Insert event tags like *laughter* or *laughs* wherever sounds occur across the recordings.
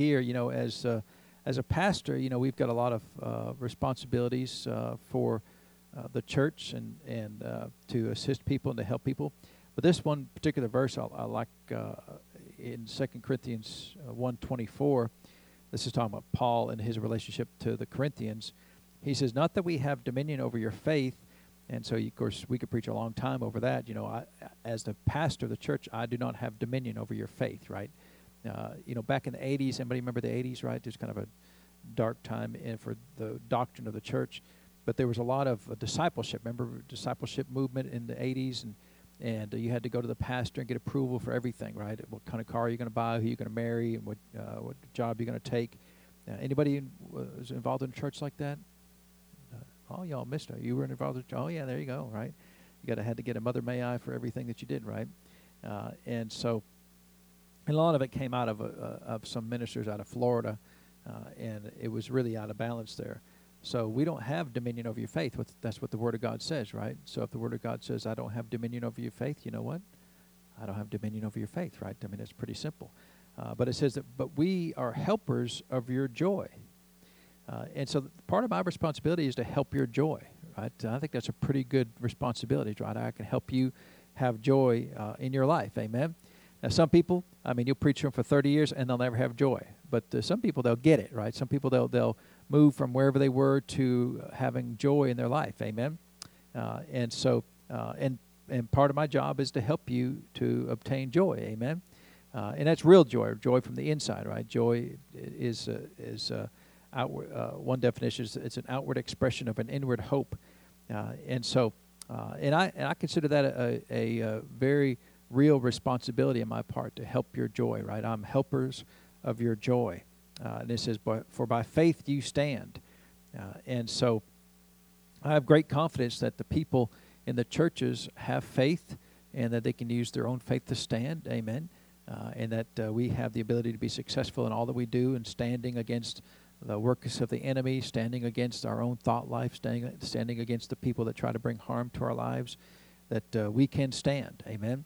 here, you know, as uh, as a pastor, you know, we've got a lot of uh, responsibilities uh, for uh, the church and and uh, to assist people and to help people. But this one particular verse I, I like in Second Corinthians one twenty four. This is talking about Paul and his relationship to the Corinthians. He says, "Not that we have dominion over your faith." And so, of course, we could preach a long time over that. You know, I, as the pastor of the church, I do not have dominion over your faith, right? Uh, you know, back in the 80s, anybody remember the 80s, right? There's kind of a dark time in, for the doctrine of the church. But there was a lot of uh, discipleship. Remember discipleship movement in the 80s? And, and uh, you had to go to the pastor and get approval for everything, right? What kind of car are you're going to buy, who you're going to marry, and what, uh, what job you're going to take. Uh, anybody in, was involved in a church like that? Oh, y'all missed it. You were involved. In, oh, yeah, there you go. Right. You got to had to get a mother may I for everything that you did. Right. And so, and a lot of it came out of uh, of some ministers out of Florida, uh, and it was really out of balance there. So we don't have dominion over your faith. That's what the Word of God says, right? So if the Word of God says, "I don't have dominion over your faith," you know what? I don't have dominion over your faith, right? I mean, it's pretty simple. Uh, but it says that, but we are helpers of your joy. Uh, and so part of my responsibility is to help your joy, right? I think that's a pretty good responsibility, right? I can help you have joy uh, in your life, amen? Now, some people, I mean, you'll preach them for 30 years and they'll never have joy. But uh, some people, they'll get it, right? Some people, they'll, they'll move from wherever they were to having joy in their life, amen? Uh, and so, uh, and, and part of my job is to help you to obtain joy, amen? Uh, and that's real joy, joy from the inside, right? Joy is, is outward, uh, one definition is it's an outward expression of an inward hope. Uh, and so, uh, and I and I consider that a, a, a, very real responsibility on my part to help your joy. Right, I'm helpers of your joy. Uh, and it says, "For by faith you stand." Uh, and so, I have great confidence that the people in the churches have faith, and that they can use their own faith to stand. Amen. Uh, and that uh, we have the ability to be successful in all that we do and standing against the works of the enemy, standing against our own thought life, standing, standing against the people that try to bring harm to our lives, that uh, we can stand. Amen.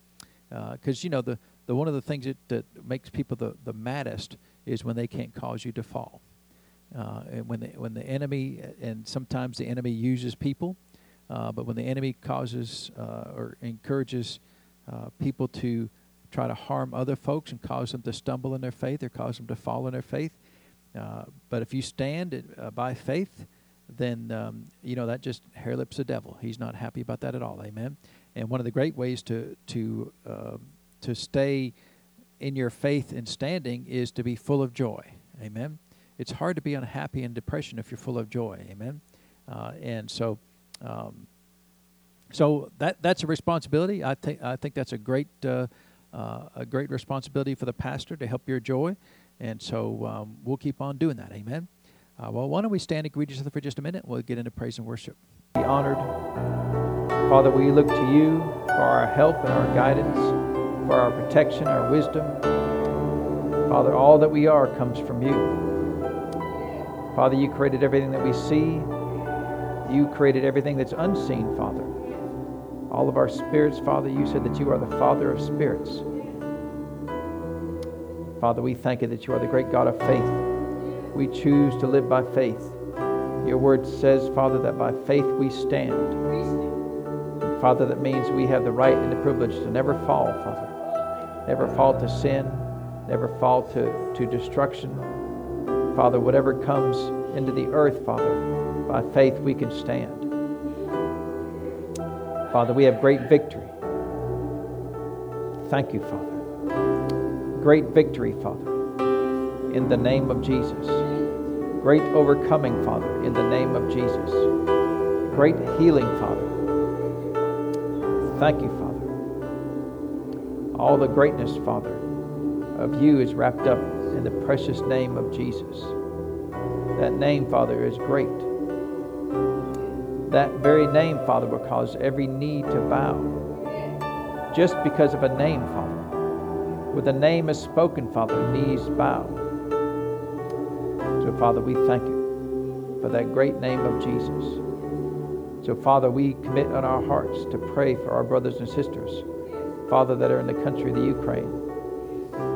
Because, uh, you know, the, the one of the things that, that makes people the, the maddest is when they can't cause you to fall. Uh, and when the, when the enemy, and sometimes the enemy uses people, uh, but when the enemy causes uh, or encourages uh, people to try to harm other folks and cause them to stumble in their faith or cause them to fall in their faith, uh, but if you stand by faith, then um, you know that just hair lips the devil. He's not happy about that at all. Amen. And one of the great ways to to uh, to stay in your faith and standing is to be full of joy. Amen. It's hard to be unhappy and depression if you're full of joy. Amen. Uh, and so, um, so that that's a responsibility. I think I think that's a great uh, uh, a great responsibility for the pastor to help your joy. And so um, we'll keep on doing that. Amen. Uh, well, why don't we stand and greet each other for just a minute? We'll get into praise and worship. Be honored. Father, we look to you for our help and our guidance, for our protection, our wisdom. Father, all that we are comes from you. Father, you created everything that we see. You created everything that's unseen, Father. All of our spirits, Father, you said that you are the Father of spirits. Father, we thank you that you are the great God of faith. We choose to live by faith. Your word says, Father, that by faith we stand. Father, that means we have the right and the privilege to never fall, Father. Never fall to sin, never fall to, to destruction. Father, whatever comes into the earth, Father, by faith we can stand. Father, we have great victory. Thank you, Father great victory, Father, in the name of Jesus. Great overcoming, Father, in the name of Jesus. Great healing, Father. Thank you, Father. All the greatness, Father, of you is wrapped up in the precious name of Jesus. That name, Father, is great. That very name, Father, will cause every knee to bow. Just because of a name, Father. With the name is spoken, Father, knees bow. So, Father, we thank you for that great name of Jesus. So, Father, we commit on our hearts to pray for our brothers and sisters, Father, that are in the country of the Ukraine.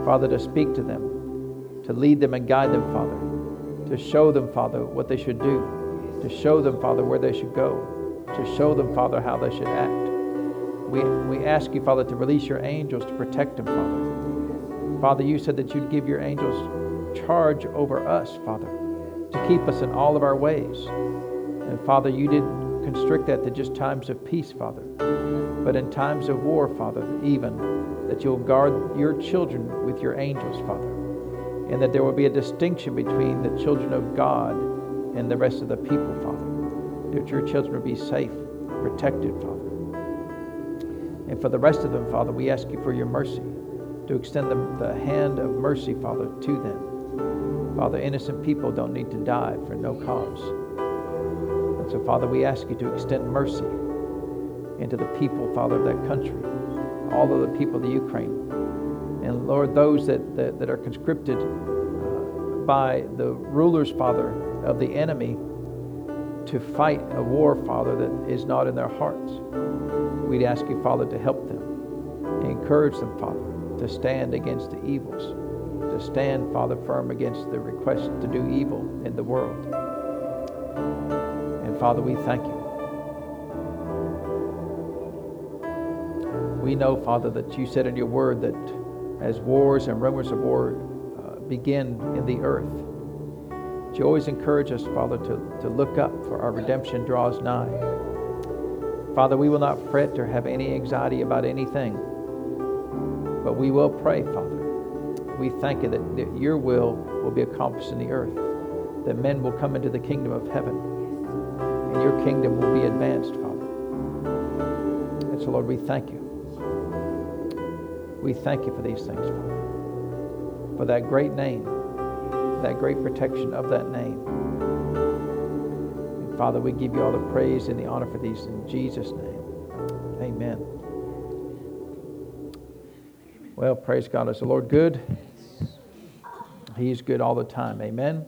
Father, to speak to them, to lead them and guide them, Father, to show them, Father, what they should do, to show them, Father, where they should go, to show them, Father, how they should act. We, we ask you, Father, to release your angels to protect them, Father. Father, you said that you'd give your angels charge over us, Father, to keep us in all of our ways. And Father, you didn't constrict that to just times of peace, Father, but in times of war, Father, even that you'll guard your children with your angels, Father, and that there will be a distinction between the children of God and the rest of the people, Father, that your children will be safe, protected, Father. And for the rest of them, Father, we ask you for your mercy, to extend the, the hand of mercy, Father, to them. Father, innocent people don't need to die for no cause. So, Father, we ask you to extend mercy into the people, Father, of that country, all of the people of the Ukraine. And Lord, those that, that, that are conscripted uh, by the rulers, Father, of the enemy to fight a war, Father, that is not in their hearts. We'd ask you, Father, to help them, encourage them, Father, to stand against the evils, to stand, Father, firm against the request to do evil in the world. Father, we thank you. We know, Father, that you said in your word that as wars and rumors of war uh, begin in the earth, you always encourage us, Father, to, to look up, for our redemption draws nigh. Father, we will not fret or have any anxiety about anything, but we will pray, Father. We thank you that, that your will will be accomplished in the earth, that men will come into the kingdom of heaven, and your kingdom will be advanced, Father. And so, Lord, we thank you. We thank you for these things, Father, for that great name, that great protection of that name. Father, we give you all the praise and the honor for these in Jesus' name. Amen. Well, praise God. Is the Lord good? He's good all the time. Amen.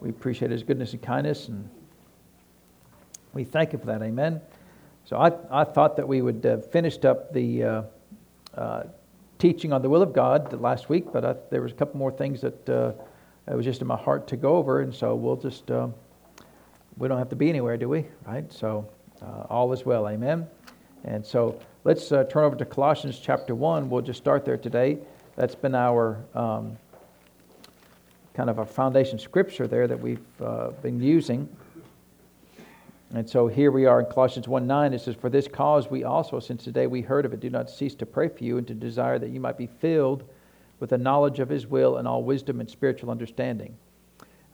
We appreciate his goodness and kindness, and we thank you for that. Amen. So I, I thought that we would uh, finished up the uh, uh, teaching on the will of God last week, but I, there was a couple more things that uh, it was just in my heart to go over, and so we'll just um, we don't have to be anywhere, do we? Right? So uh, all is well. Amen. And so let's uh, turn over to Colossians chapter 1. We'll just start there today. That's been our um, kind of a foundation scripture there that we've uh, been using. And so here we are in Colossians 1 9. It says, For this cause we also, since the day we heard of it, do not cease to pray for you and to desire that you might be filled with the knowledge of his will and all wisdom and spiritual understanding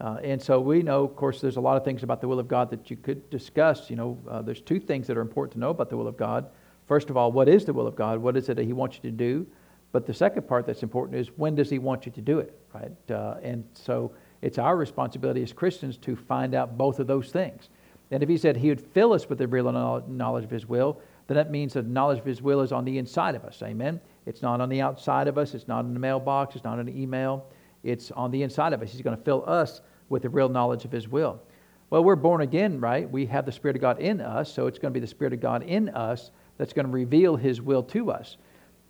uh, and so we know, of course, there's a lot of things about the will of God that you could discuss. You know, uh, there's two things that are important to know about the will of God. First of all, what is the will of God? What is it that He wants you to do? But the second part that's important is when does He want you to do it, right? Uh, and so it's our responsibility as Christians to find out both of those things. And if He said He would fill us with the real knowledge of His will, then that means the knowledge of His will is on the inside of us. Amen? It's not on the outside of us. It's not in the mailbox. It's not in the email. It's on the inside of us. He's going to fill us with the real knowledge of His will. Well, we're born again, right? We have the Spirit of God in us, so it's going to be the Spirit of God in us that's going to reveal His will to us.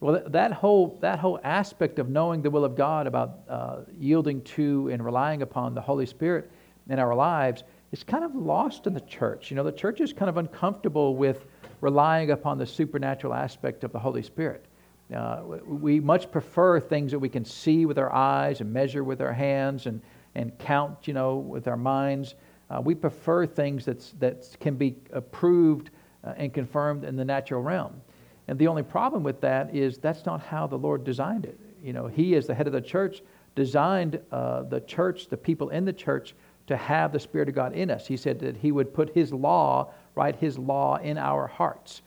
Well, that whole, that whole aspect of knowing the will of God, about uh, yielding to and relying upon the Holy Spirit in our lives, is kind of lost in the church. You know, the church is kind of uncomfortable with relying upon the supernatural aspect of the Holy Spirit. Uh, we much prefer things that we can see with our eyes and measure with our hands and and count, you know, with our minds. Uh, we prefer things that's, that can be approved uh, and confirmed in the natural realm. And the only problem with that is that's not how the Lord designed it. You know, He, as the head of the church, designed uh, the church, the people in the church, to have the Spirit of God in us. He said that He would put His law, write His law in our hearts.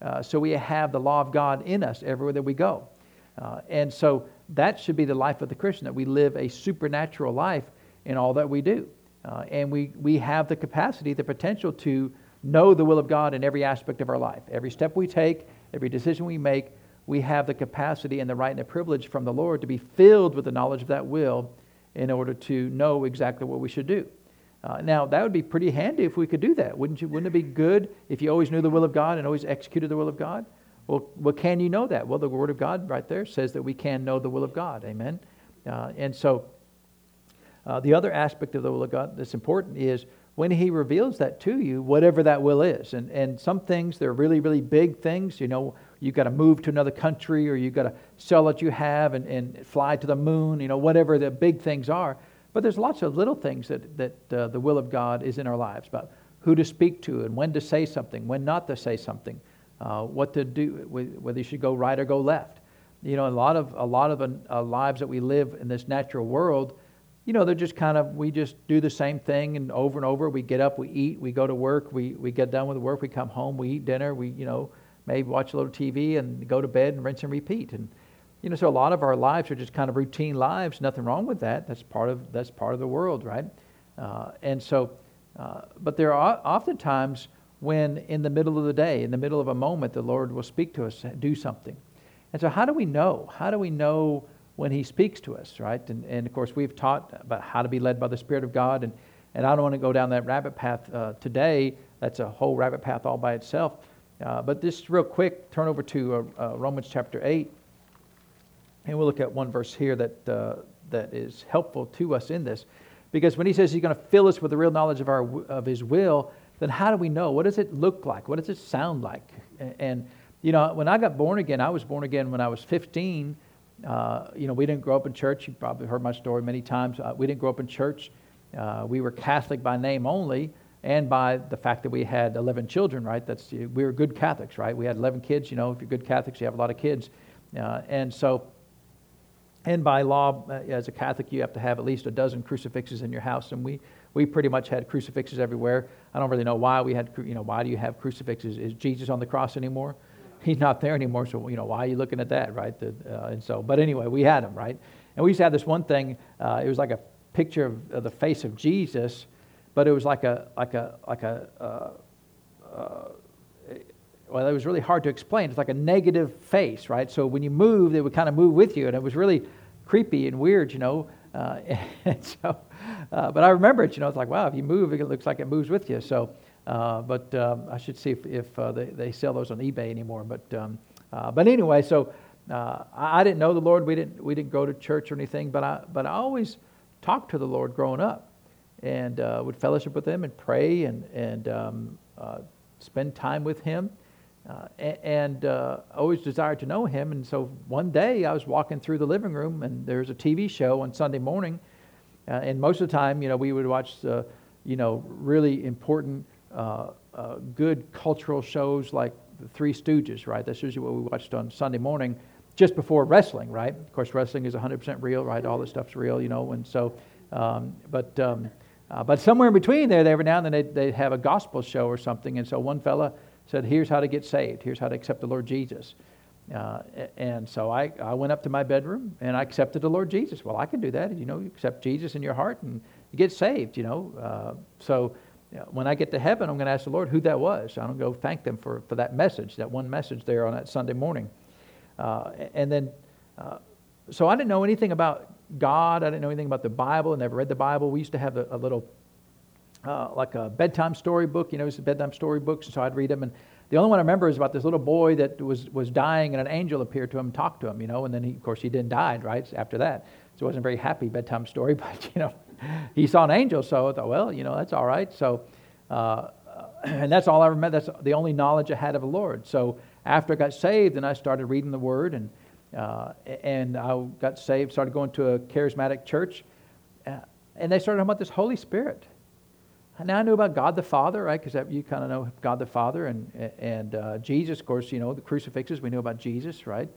Uh, so we have the law of God in us everywhere that we go. Uh, and so that should be the life of the Christian, that we live a supernatural life in all that we do. Uh, and we, we have the capacity, the potential to know the will of God in every aspect of our life. Every step we take, every decision we make, we have the capacity and the right and the privilege from the Lord to be filled with the knowledge of that will in order to know exactly what we should do. Uh, now, that would be pretty handy if we could do that. Wouldn't, you, wouldn't it be good if you always knew the will of God and always executed the will of God? Well, well, can you know that? Well, the Word of God right there says that we can know the will of God. Amen. Uh, and so Uh, the other aspect of the will of God that's important is when He reveals that to you, whatever that will is. And, and some things, they're really, really big things. You know, you've got to move to another country or you've got to sell what you have and, and fly to the moon, you know, whatever the big things are. But there's lots of little things that, that uh, the will of God is in our lives about who to speak to and when to say something, when not to say something, uh, what to do, whether you should go right or go left. You know, a lot of, a lot of uh, lives that we live in this natural world, you know, they're just kind of, we just do the same thing and over and over. We get up, we eat, we go to work, we, we get done with work, we come home, we eat dinner, we, you know, maybe watch a little TV and go to bed and rinse and repeat. And, you know, so a lot of our lives are just kind of routine lives. Nothing wrong with that. That's part of, that's part of the world, right? Uh, and so, uh, but there are oftentimes when in the middle of the day, in the middle of a moment, the Lord will speak to us, do something. And so, how do we know? How do we know when He speaks to us, right? And, and of course, we've taught about how to be led by the Spirit of God. And, and I don't want to go down that rabbit path uh, today. That's a whole rabbit path all by itself. Uh, but just real quick, turn over to uh, uh, Romans chapter 8. And we'll look at one verse here that, uh, that is helpful to us in this. Because when he says he's going to fill us with the real knowledge of, our, of his will, then how do we know? What does it look like? What does it sound like? And, you know, when I got born again, I was born again when I was 15. Uh, you know, we didn't grow up in church. You probably heard my story many times. Uh, we didn't grow up in church. We were Catholic by name only and by the fact that we had 11 children, right? That's, we were good Catholics, right? We had 11 kids. You know, if you're good Catholics, you have a lot of kids. Uh, and so, and by law, uh, as a Catholic, you have to have at least a dozen crucifixes in your house. And we, we pretty much had crucifixes everywhere. I don't really know why we had, you know, why do you have crucifixes? Is Jesus on the cross anymore? *laughs* He's not there anymore, so, you know, why are you looking at that, right? The, uh, and so, but anyway, we had them, right? And we used to have this one thing, uh, it was like a picture of, of, the face of Jesus, but it was like a, like a, like a, uh, uh, well, it was really hard to explain. It's like a negative face, right? So when you move, it would kind of move with you, and it was really creepy and weird, you know. Uh, *laughs* and so, uh, but I remember it, you know. It's like, wow, if you move, it looks like it moves with you. So, uh, but um, I should see if, if uh, they, they sell those on eBay anymore. But, um, but anyway, so I, didn't know the Lord. We didn't we didn't go to church or anything. But I but I always talked to the Lord growing up, and would fellowship with Him and pray and and um, spend time with Him. Uh, and uh, always desired to know him. And so one day I was walking through the living room, and there's a TV show on Sunday morning. Uh, and most of the time, you know, we would watch, you know, really important, uh, uh, good cultural shows like the Three Stooges, right? That's usually what we watched on Sunday morning, just before wrestling, right? Of course, wrestling is 100% real, right? All this stuff's real, you know. And so, um, but um, uh, but somewhere in between there, every now and then they'd, they'd have a gospel show or something. And so one fella said, Here's how to get saved. Here's how to accept the Lord Jesus. Uh, and so I, I went up to my bedroom and I accepted the Lord Jesus. Well, I can do that. You know, you accept Jesus in your heart and you get saved, you know. Uh, so when I get to heaven, I'm going to ask the Lord who that was. I don't go thank them for, for that message, that one message there on that Sunday morning. Uh, and then, uh, so I didn't know anything about God. I didn't know anything about the Bible. I never read the Bible. We used to have a, a little uh, like a bedtime story book. You know, it's bedtime story books, so I'd read them. And the only one I remember is about this little boy that was, was dying, and an angel appeared to him and talked to him, you know, and then, he, of course, he didn't die, right, after that. So it wasn't a very happy bedtime story, *laughs* but, you know, he saw an angel, so I thought, well, you know, that's all right. So, uh, *clears throat* and that's all I remember. That's the only knowledge I had of the Lord. So after I got saved, and I started reading the Word, and, uh, and I got saved, started going to a charismatic church, uh, and they started talking about this Holy Spirit. Now I knew about God the Father, right? Because you kind of know God the Father and and uh, Jesus, of course. You know the crucifixes. We knew about Jesus, right?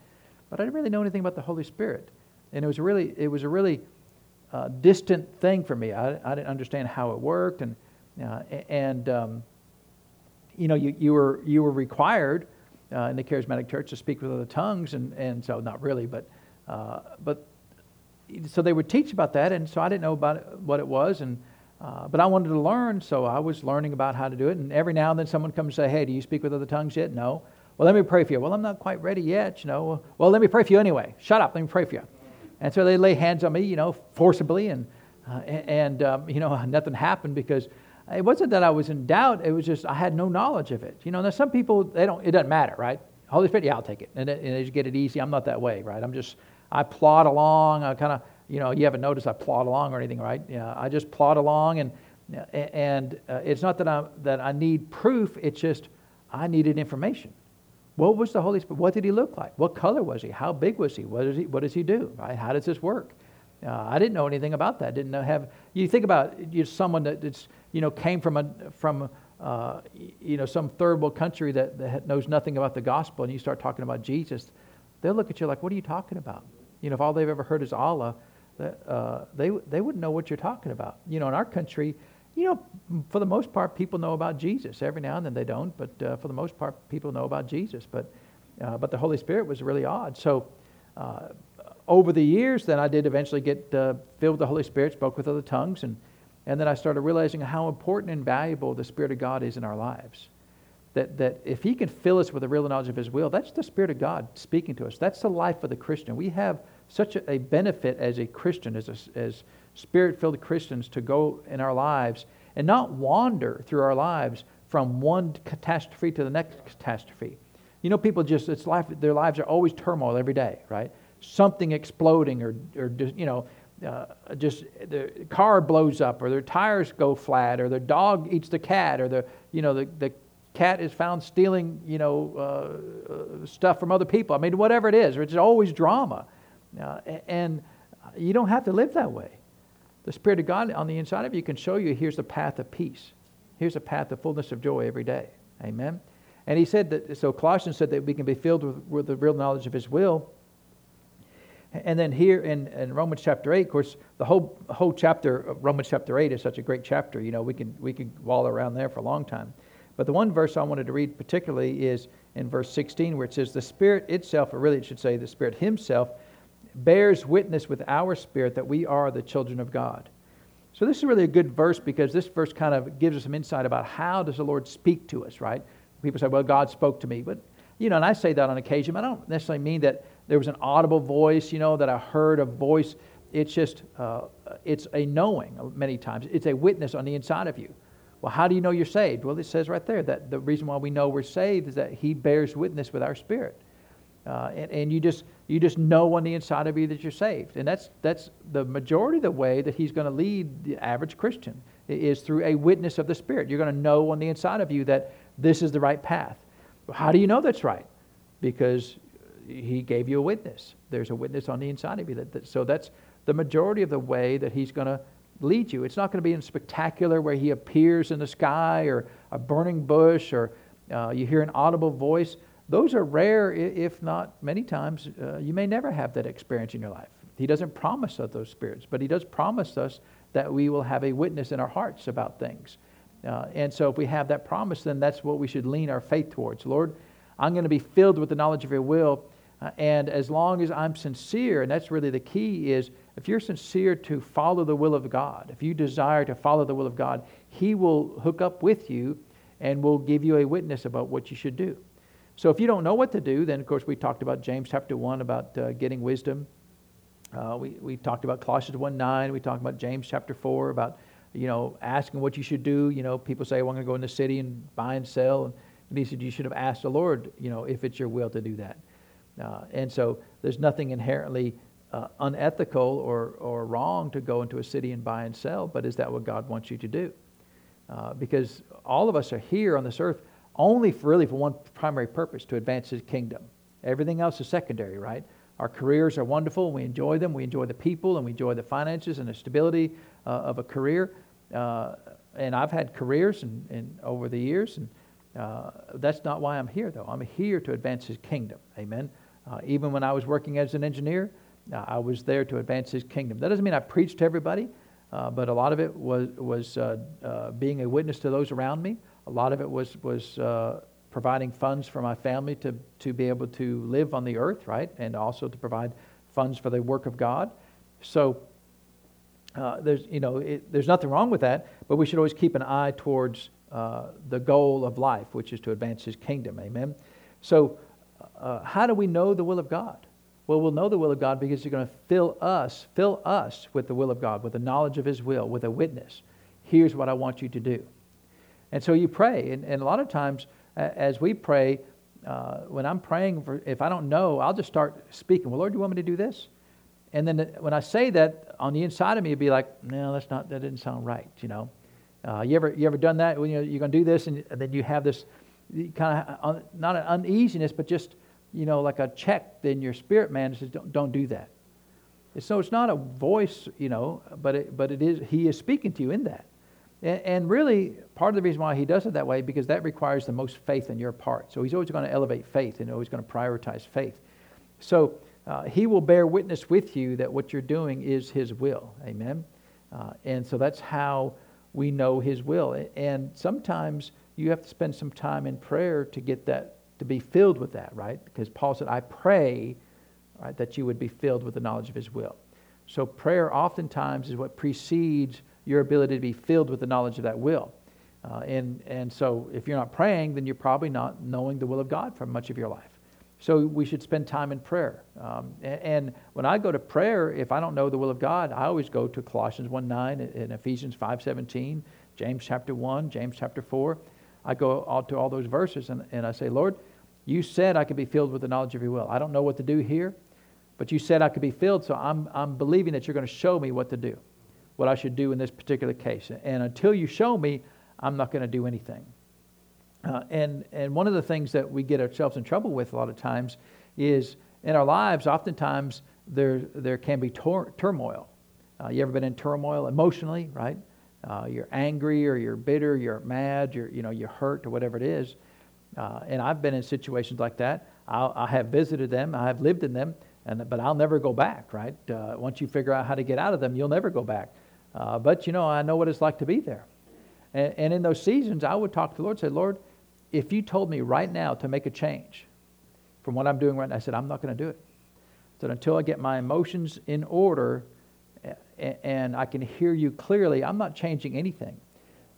But I didn't really know anything about the Holy Spirit, and it was really it was a really uh, distant thing for me. I, I didn't understand how it worked, and uh, and um, you know you, you were you were required uh, in the charismatic church to speak with other tongues, and and so not really, but uh, but so they would teach about that, and so I didn't know about it, what it was, and uh, but I wanted to learn, so I was learning about how to do it. And every now and then someone comes and say, Hey, do you speak with other tongues yet? No. Well, let me pray for you. Well, I'm not quite ready yet, you know. Well, let me pray for you anyway. Shut up, let me pray for you. And so they lay hands on me, you know, forcibly, and, uh, and um, you know, *laughs* nothing happened because it wasn't that I was in doubt, it was just I had no knowledge of it. You know, now some people, they don't, it doesn't matter, right? Holy Spirit, yeah, I'll take it. And, and they just get it easy. I'm not that way, right? I'm just, I plod along, I kind of, you know, you haven't noticed I plod along or anything, right? Yeah, I just plod along, and and uh, it's not that I that I need proof. It's just I needed information. What was the Holy Spirit? What did he look like? What color was he? How big was he? What does he What does he do? Right? How does this work? Uh, I didn't know anything about that. Didn't have. You think about you someone that's you know came from a from uh, you know some third world country that, that knows nothing about the gospel, and you start talking about Jesus, they'll look at you like, "What are you talking about?" You know, if all they've ever heard is Allah, uh, they they wouldn't know what you're talking about. You know, in our country, you know, for the most part, people know about Jesus. Every now and then they don't, but uh, for the most part, people know about Jesus. But uh, but the Holy Spirit was really odd. So uh, over the years, then I did eventually get uh, filled with the Holy Spirit, spoke with other tongues, and and then I started realizing how important and valuable the Spirit of God is in our lives. That, that if He can fill us with a real knowledge of His will, that's the Spirit of God speaking to us. That's the life of the Christian. We have such a, a benefit as a Christian, as, a, as Spirit filled Christians, to go in our lives and not wander through our lives from one catastrophe to the next catastrophe. You know, people just, it's life, their lives are always turmoil every day, right? Something exploding or, or you know, uh, just the car blows up or their tires go flat or their dog eats the cat or the you know the, the cat is found stealing you know uh, uh, stuff from other people. I mean whatever it is it's always drama. Uh, and you don't have to live that way. The spirit of god on the inside of you can show you here's the path of peace. Here's a path of fullness of joy every day. Amen? And he said that so colossians said that we can be filled with, with the real knowledge of his will and then here in, in Romans chapter 8, of course, the whole, whole chapter of Romans chapter 8 is such a great chapter. You know, we can, we can wallow around there for a long time. But the one verse I wanted to read particularly is in verse 16, where it says, The Spirit itself, or really it should say, the Spirit Himself, bears witness with our spirit that we are the children of God. So this is really a good verse because this verse kind of gives us some insight about how does the Lord speak to us, right? People say, well, God spoke to me. But, you know, and I say that on occasion. But I don't necessarily mean that there was an audible voice, you know, that I heard a voice. It's just, uh, it's a knowing many times. It's a witness on the inside of you. Well, how do you know you're saved? Well, it says right there that the reason why we know we're saved is that He bears witness with our spirit. Uh, and, and you just you just know on the inside of you that you're saved, and that's that's the majority of the way that He's going to lead the average Christian is through a witness of the Spirit. You're going to know on the inside of you that this is the right path. How do you know that's right? Because he gave you a witness. There's a witness on the inside of you. That, that so that's the majority of the way that he's going to lead you. It's not going to be in spectacular where he appears in the sky or a burning bush or uh, you hear an audible voice. Those are rare, if not many times. Uh, you may never have that experience in your life. He doesn't promise us those spirits, but he does promise us that we will have a witness in our hearts about things. Uh, and so if we have that promise, then that's what we should lean our faith towards. Lord, I'm going to be filled with the knowledge of your will uh, and as long as I'm sincere, and that's really the key, is if you're sincere to follow the will of God, if you desire to follow the will of God, He will hook up with you and will give you a witness about what you should do. So if you don't know what to do, then of course we talked about James chapter 1 about uh, getting wisdom. Uh, we, we talked about Colossians 1 9. We talked about James chapter 4 about, you know, asking what you should do. You know, people say, well, I'm going to go in the city and buy and sell. And, and he said, you should have asked the Lord, you know, if it's your will to do that. Uh, and so there's nothing inherently uh, unethical or, or wrong to go into a city and buy and sell, but is that what God wants you to do? Uh, because all of us are here on this earth only for really for one primary purpose to advance His kingdom. Everything else is secondary, right? Our careers are wonderful. We enjoy them. We enjoy the people and we enjoy the finances and the stability uh, of a career. Uh, and I've had careers and, over the years, and that's not why I'm here, though. I'm here to advance His kingdom. Amen. Uh, even when I was working as an engineer, uh, I was there to advance his kingdom. That doesn't mean I preached to everybody, uh, but a lot of it was, was uh, uh, being a witness to those around me. A lot of it was, was uh, providing funds for my family to, to be able to live on the earth, right? And also to provide funds for the work of God. So there's, you know, it, there's nothing wrong with that, but we should always keep an eye towards the goal of life, which is to advance his kingdom. Amen? So uh, how do we know the will of God? Well, we'll know the will of God because He's going to fill us, fill us with the will of God, with the knowledge of His will, with a witness. Here's what I want you to do. And so you pray. And, and a lot of times, as we pray, uh, when I'm praying, for, if I don't know, I'll just start speaking. Well, Lord, do you want me to do this? And then when I say that, on the inside of me, it'd be like, no, that's not, that didn't sound right, you know. Uh, you ever you ever done that when you know, you're going to do this and, and, then you have this kind of not an uneasiness, but just you know like a check in your spirit man says don't don't do that. So it's not a voice, you know, but it, but it is he is speaking to you in that. And, and really, part of the reason why he does it that way because that requires the most faith in your part. So he's always going to elevate faith and always going to prioritize faith. So uh, he will bear witness with you that what you're doing is his will. Amen. Uh, and so that's how we know His will. And sometimes you have to spend some time in prayer to get that, to be filled with that, right? Because Paul said, I pray right, that you would be filled with the knowledge of His will. So prayer oftentimes is what precedes your ability to be filled with the knowledge of that will. Uh, and, and so if you're not praying, then you're probably not knowing the will of God for much of your life. So we should spend time in prayer. Um, and, and, when I go to prayer, if I don't know the will of God, I always go to Colossians 1 9 and Ephesians 5 17, James chapter 1, James chapter 4. I go all to all those verses and, and I say, Lord, you said I could be filled with the knowledge of your will. I don't know what to do here, but you said I could be filled, so I'm, I'm believing that you're going to show me what to do, what I should do in this particular case. And until you show me, I'm not going to do anything. Uh, and, and one of the things that we get ourselves in trouble with a lot of times is in our lives, oftentimes there, there can be tor- turmoil. Uh, you ever been in turmoil emotionally, right? Uh, you're angry or you're bitter, you're mad, you're, you know, you're hurt or whatever it is. Uh, and I've been in situations like that. I'll, I have visited them, I have lived in them, and, but I'll never go back, right? Uh, once you figure out how to get out of them, you'll never go back. Uh, but, you know, I know what it's like to be there. And, and in those seasons, I would talk to the Lord, and say, Lord, if you told me right now to make a change from what I'm doing right now, I said, I'm not going to do it. I said, until I get my emotions in order and I can hear you clearly, I'm not changing anything.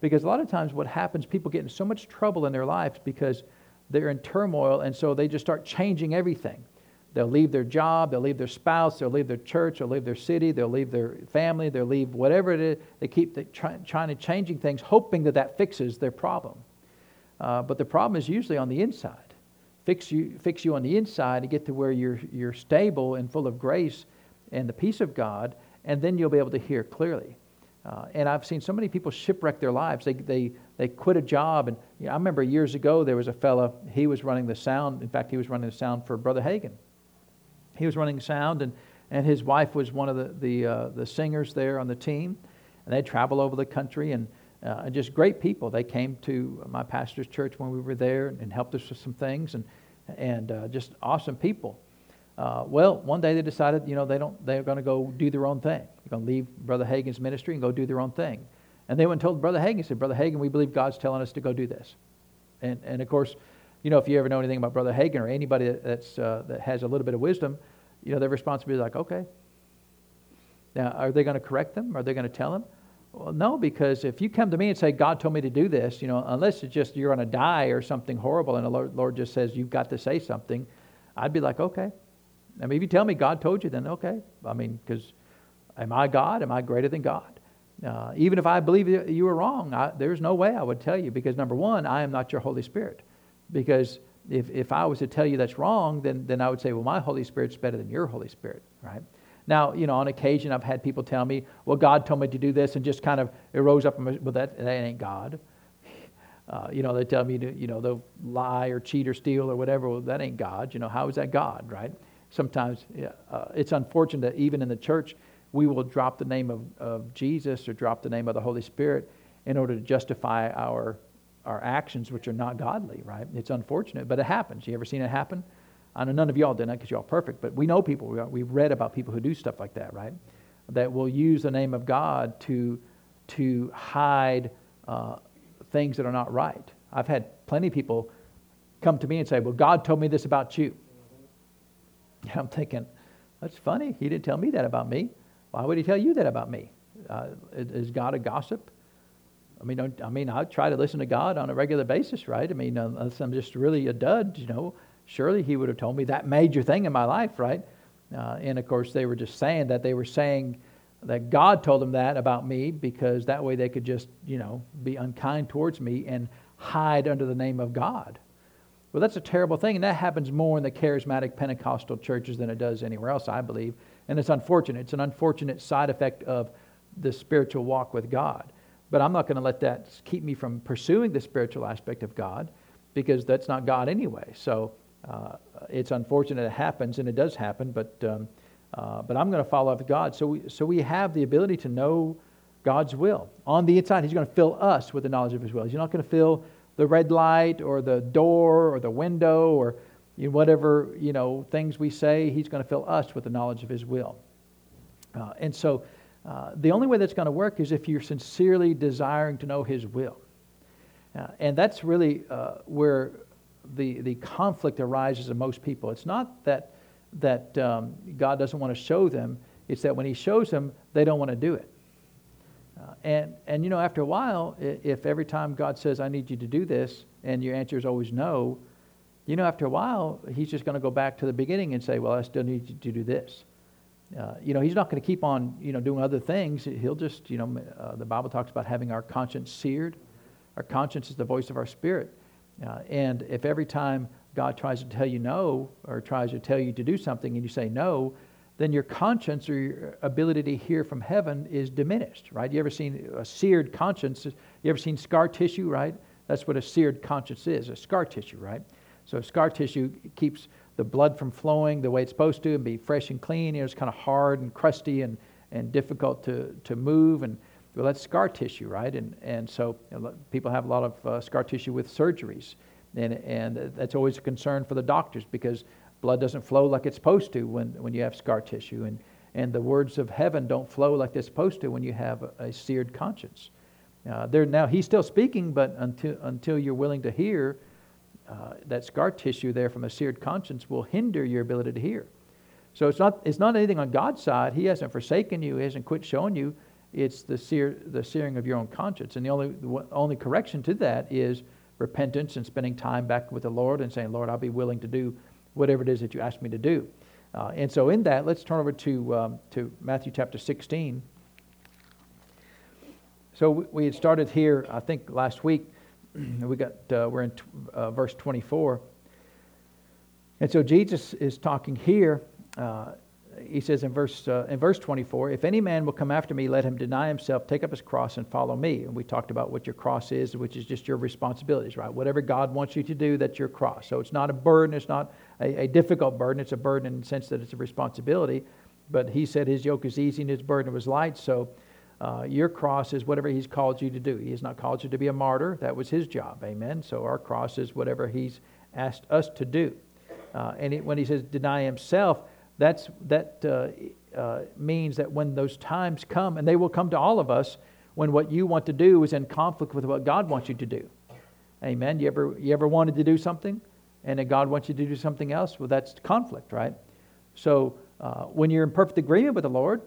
Because a lot of times what happens, people get in so much trouble in their lives because they're in turmoil, and so they just start changing everything. They'll leave their job, they'll leave their spouse, they'll leave their church, they'll leave their city, they'll leave their family, they'll leave whatever it is. They keep the, try, trying to changing things, hoping that that fixes their problem. Uh, but the problem is usually on the inside. Fix you, fix you on the inside to get to where you're, you're stable and full of grace and the peace of God, and then you'll be able to hear clearly. Uh, and I've seen so many people shipwreck their lives. They, they, they quit a job. And you know, I remember years ago there was a fella, he was running the sound. In fact, he was running the sound for Brother Hagin. He was running sound, and, and his wife was one of the, the, uh, the singers there on the team. And they travel over the country, and uh, just great people. They came to my pastor's church when we were there and helped us with some things, and and uh, just awesome people. Uh, well, one day they decided, you know, they don't, they're going to go do their own thing. They're going to leave Brother Hagin's ministry and go do their own thing. And they went and told Brother Hagin, said, Brother Hagin, we believe God's telling us to go do this. And and of course, you know, if you ever know anything about Brother Hagin or anybody that's uh, that has a little bit of wisdom, you know, their responsibility is like, okay. Now, are they going to correct them? Are they going to tell them? Well, no, because if you come to me and say, God told me to do this, you know, unless it's just you're going to die or something horrible and the Lord, Lord just says you've got to say something, I'd be like, okay. I mean, if you tell me God told you, then okay. I mean, because am I God? Am I greater than God? Uh, even if I believe you were wrong, I, there's no way I would tell you because number one, I am not your Holy Spirit. Because if, if I was to tell you that's wrong, then, then I would say, well, my Holy Spirit's better than your Holy Spirit, right? Now, you know, on occasion I've had people tell me, well, God told me to do this, and just kind of it rose up, well, that, that ain't God. Uh, you know, they tell me to, you know, they'll lie or cheat or steal or whatever. Well, that ain't God. You know, how is that God, right? Sometimes uh, it's unfortunate that even in the church, we will drop the name of, of Jesus or drop the name of the Holy Spirit in order to justify our, our actions, which are not godly, right? It's unfortunate, but it happens. You ever seen it happen? I know none of y'all did that because y'all perfect, but we know people. We've read about people who do stuff like that, right? That will use the name of God to, to hide uh, things that are not right. I've had plenty of people come to me and say, Well, God told me this about you. And *laughs* I'm thinking, That's funny. He didn't tell me that about me. Why would he tell you that about me? Uh, is God a gossip? I mean, I mean, I try to listen to God on a regular basis, right? I mean, unless I'm just really a dud, you know, surely he would have told me that major thing in my life, right? Uh, and of course, they were just saying that. They were saying that God told them that about me because that way they could just, you know, be unkind towards me and hide under the name of God. Well, that's a terrible thing, and that happens more in the charismatic Pentecostal churches than it does anywhere else, I believe, And it's unfortunate. It's an unfortunate side effect of the spiritual walk with God. But I'm not going to let that keep me from pursuing the spiritual aspect of God because that's not God anyway. So uh, it's unfortunate it happens, and it does happen, but, um, uh, but I'm going to follow after God. So we, so we have the ability to know God's will. On the inside, He's going to fill us with the knowledge of His will. He's not going to fill the red light or the door or the window or you know, whatever you know things we say. He's going to fill us with the knowledge of His will. Uh, and so uh, the only way that's going to work is if you're sincerely desiring to know His will. Uh, and that's really uh, where the, the conflict arises in most people. It's not that, that um, God doesn't want to show them, it's that when He shows them, they don't want to do it. Uh, and, and, you know, after a while, if every time God says, I need you to do this, and your answer is always no, you know, after a while, He's just going to go back to the beginning and say, Well, I still need you to do this. Uh, you know, he's not going to keep on, you know, doing other things. He'll just, you know, uh, the Bible talks about having our conscience seared. Our conscience is the voice of our spirit. Uh, and if every time God tries to tell you no or tries to tell you to do something and you say no, then your conscience or your ability to hear from heaven is diminished, right? You ever seen a seared conscience? You ever seen scar tissue, right? That's what a seared conscience is, a scar tissue, right? So scar tissue keeps the blood from flowing the way it's supposed to and be fresh and clean. You know, it's kind of hard and crusty and, and difficult to, to move. And well, that's scar tissue, right? And, and so people have a lot of uh, scar tissue with surgeries. And, and that's always a concern for the doctors because blood doesn't flow like it's supposed to when, when you have scar tissue. And, and the words of heaven don't flow like they're supposed to when you have a, a seared conscience. Uh, there, now, he's still speaking, but until, until you're willing to hear, uh, that scar tissue there from a seared conscience will hinder your ability to hear. So it's not, it's not anything on God's side. He hasn't forsaken you, He hasn't quit showing you it's the, sear, the searing of your own conscience. And the only, the only correction to that is repentance and spending time back with the Lord and saying, Lord, I'll be willing to do whatever it is that you ask me to do. Uh, and so, in that, let's turn over to, um, to Matthew chapter 16. So, we had started here, I think, last week. we got, uh, we're in t- uh, verse 24. And so, Jesus is talking here uh, he says in verse, uh, in verse 24, If any man will come after me, let him deny himself, take up his cross, and follow me. And we talked about what your cross is, which is just your responsibilities, right? Whatever God wants you to do, that's your cross. So it's not a burden, it's not a, a difficult burden, it's a burden in the sense that it's a responsibility. But he said his yoke is easy and his burden was light. So uh, your cross is whatever he's called you to do. He has not called you to be a martyr, that was his job, amen? So our cross is whatever he's asked us to do. Uh, and it, when he says deny himself, that's, that uh, uh, means that when those times come, and they will come to all of us, when what you want to do is in conflict with what God wants you to do. Amen. You ever, you ever wanted to do something, and then God wants you to do something else? Well, that's conflict, right? So uh, when you're in perfect agreement with the Lord,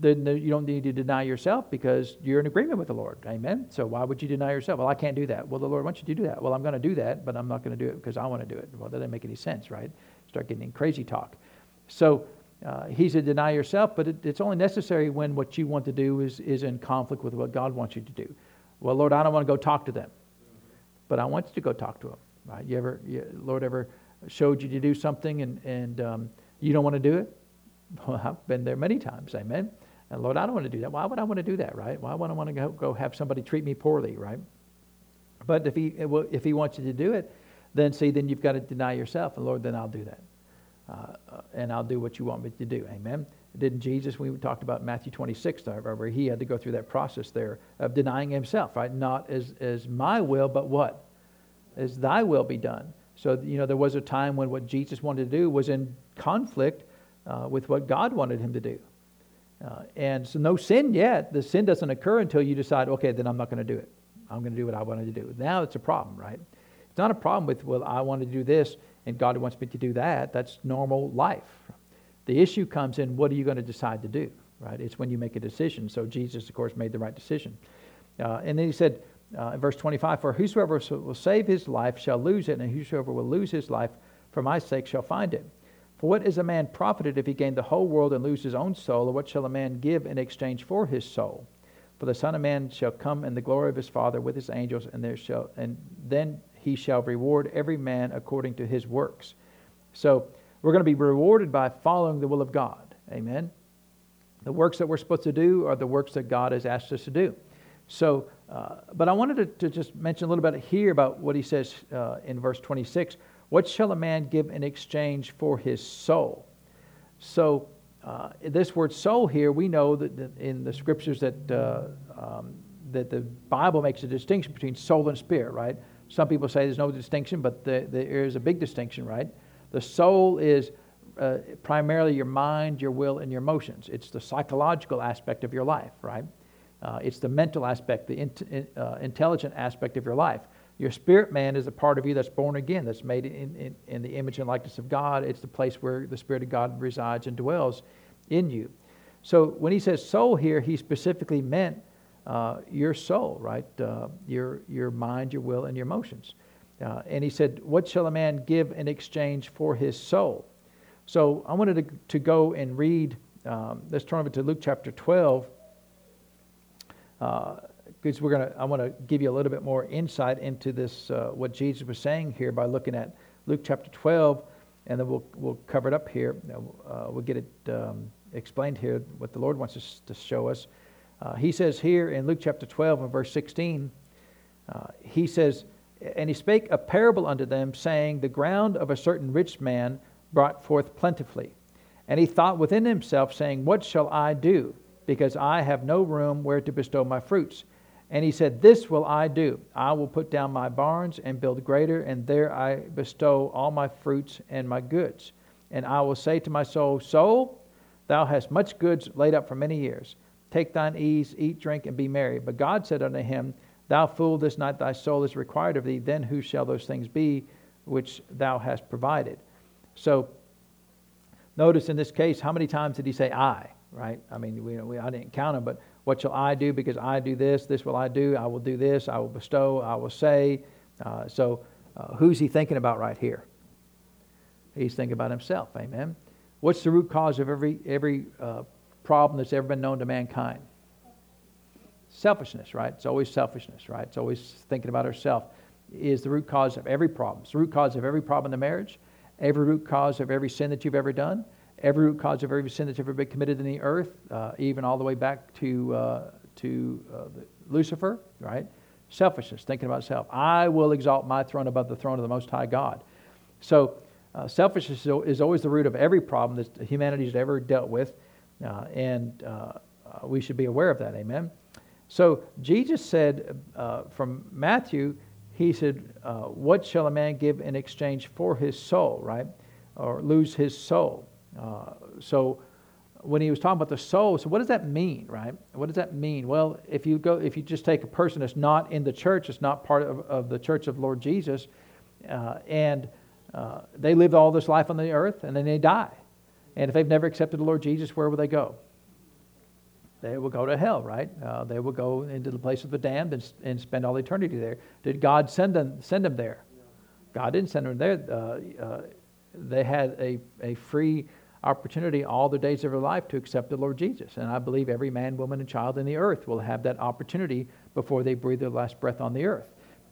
then you don't need to deny yourself because you're in agreement with the Lord. Amen. So why would you deny yourself? Well, I can't do that. Well, the Lord wants you to do that. Well, I'm going to do that, but I'm not going to do it because I want to do it. Well, that doesn't make any sense, right? Start getting crazy talk. So uh, he said, deny yourself, but it, it's only necessary when what you want to do is, is in conflict with what God wants you to do. Well, Lord, I don't want to go talk to them, but I want you to go talk to them. Right? You ever, you, Lord, ever showed you to do something and, and um, you don't want to do it? *laughs* Well, I've been there many times, amen. And Lord, I don't want to do that. Why would I want to do that, right? Why would I want to go, go have somebody treat me poorly, right? But if he, if he wants you to do it, then see, then you've got to deny yourself. And Lord, then I'll do that. Uh, and I'll do what you want me to do. Amen. Didn't Jesus, we talked about Matthew 26, I remember, he had to go through that process there of denying himself, right? Not as, as my will, but what? As thy will be done. So, you know, there was a time when what Jesus wanted to do was in conflict uh, with what God wanted him to do. Uh, and so, no sin yet. The sin doesn't occur until you decide, okay, then I'm not going to do it. I'm going to do what I wanted to do. Now it's a problem, right? It's not a problem with, well, I want to do this and God wants me to do that. That's normal life. The issue comes in what are you going to decide to do, right? It's when you make a decision. So Jesus, of course, made the right decision. Uh, and then he said uh, in verse 25, For whosoever will save his life shall lose it, and whosoever will lose his life for my sake shall find it. For what is a man profited if he gain the whole world and lose his own soul, or what shall a man give in exchange for his soul? For the Son of Man shall come in the glory of his Father with his angels, and there shall and then he shall reward every man according to his works. So we're going to be rewarded by following the will of God. Amen. The works that we're supposed to do are the works that God has asked us to do. So, uh, but I wanted to, to, just mention a little bit here about what he says uh, in verse 26. What shall a man give in exchange for his soul? So, uh, this word soul here, we know that, in the scriptures that, uh, um, that the Bible makes a distinction between soul and spirit, right? Some people say there's no distinction, but the, there is a big distinction, right? The soul is uh, primarily your mind, your will, and your emotions. It's the psychological aspect of your life, right? Uh, it's the mental aspect, the uh, intelligent aspect of your life. Your spirit man is a part of you that's born again, that's made in, in, the image and likeness of God. It's the place where the Spirit of God resides and dwells in you. So when he says soul here, he specifically meant uh, your soul, right? Uh, your, your mind, your will, and your emotions. Uh, and he said, What shall a man give in exchange for his soul? So I wanted to, to go and read, um, let's turn over to Luke chapter 12 because uh, we're to, I want to give you a little bit more insight into this, uh, what Jesus was saying here by looking at Luke chapter 12, and then we'll, we'll cover it up here. Uh, we'll get it um, explained here, what the Lord wants us to show us. Uh, he says here in Luke chapter 12 and verse 16, uh, he says, And he spake a parable unto them, saying, The ground of a certain rich man brought forth plentifully. And he thought within himself, saying, What shall I do? because I have no room where to bestow my fruits. And he said, This will I do. I will put down my barns and build greater, and there I bestow all my fruits and my goods. And I will say to my soul, Soul, thou hast much goods laid up for many years. Take thine ease, eat, drink, and be merry. But God said unto him, Thou fool, this night thy soul is required of thee. Then who shall those things be which thou hast provided? So, notice in this case, how many times did he say I? right? I mean, we, we, I didn't count them, but what shall I do because I do this? This will I do. I will do this. I will bestow. I will say. Uh, so, uh, who's he thinking about right here? He's thinking about himself. Amen. What's the root cause of every every uh, problem that's ever been known to mankind? Selfishness, right? It's always selfishness, right? It's always thinking about ourselves. Is the root cause of every problem. It's the root cause of every problem in the marriage, every root cause of every sin that you've ever done, every root cause of every sin that's ever been committed in the earth, uh, even all the way back to, uh, to uh, Lucifer, right? Selfishness, thinking about self. I will exalt my throne above the throne of the Most High God. So, uh, selfishness is always the root of every problem that humanity has ever dealt with, and uh, we should be aware of that. Amen. So, Jesus said from Matthew, he said, What shall a man give in exchange for his soul, right? Or lose his soul. Uh, so when he was talking about the soul, so what does that mean, right? What does that mean? Well, if you go, if you just take a person that's not in the church, it's not part of, of the church of Lord Jesus, uh, and uh, they live all this life on the earth, and then they die. And if they've never accepted the Lord Jesus, where will they go? They will go to hell, right? Uh, they will go into the place of the damned and, and spend all eternity there. Did God send them, send them there? God didn't send them there. Uh, uh, they had a, a free opportunity all the days of their life to accept the Lord Jesus. And I believe every man, woman, and child in the earth will have that opportunity before they breathe their last breath on the earth.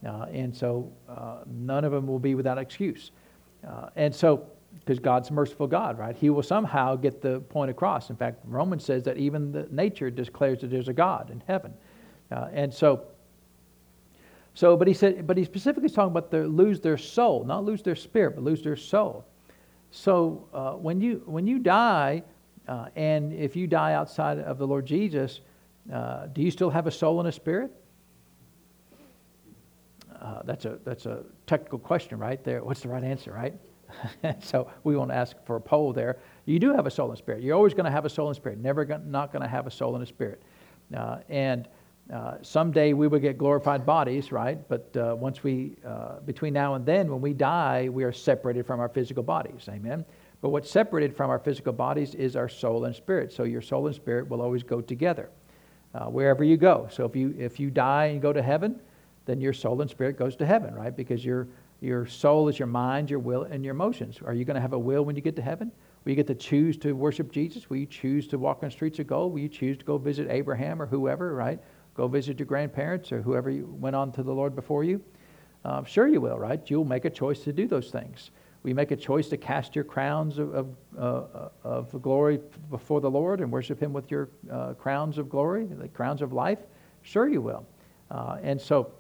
Uh, and so uh, none of them will be without excuse. Uh, and so, because God's merciful God, right? He will somehow get the point across. In fact, Romans says that even the nature declares that there's a God in heaven. Uh, and so, so, but he said, but he specifically is talking about the lose their soul, not lose their spirit, but lose their soul. So uh, when you when you die, uh, and if you die outside of the Lord Jesus, uh, do you still have a soul and a spirit? Uh, that's a that's a technical question, right there. What's the right answer, right? *laughs* so we won't ask for a poll there. You do have a soul and spirit. You're always going to have a soul and spirit. Never gonna, not going to have a soul and a spirit. Uh, and uh, someday we will get glorified bodies, right? But uh, once we, uh, between now and then, when we die, we are separated from our physical bodies. Amen. But what's separated from our physical bodies is our soul and spirit. So your soul and spirit will always go together uh, wherever you go. So if you if you die and go to heaven, then your soul and spirit goes to heaven, right? Because your your soul is your mind, your will, and your emotions. Are you going to have a will when you get to heaven? Will you get to choose to worship Jesus? Will you choose to walk on streets of gold? Will you choose to go visit Abraham or whoever, right? Go visit your grandparents or whoever you went on to the Lord before you. Uh, sure, you will, right? You'll make a choice to do those things. We make a choice to cast your crowns of, of, uh, of glory before the Lord and worship Him with your uh, crowns of glory, the crowns of life? Sure, you will. Uh, and so,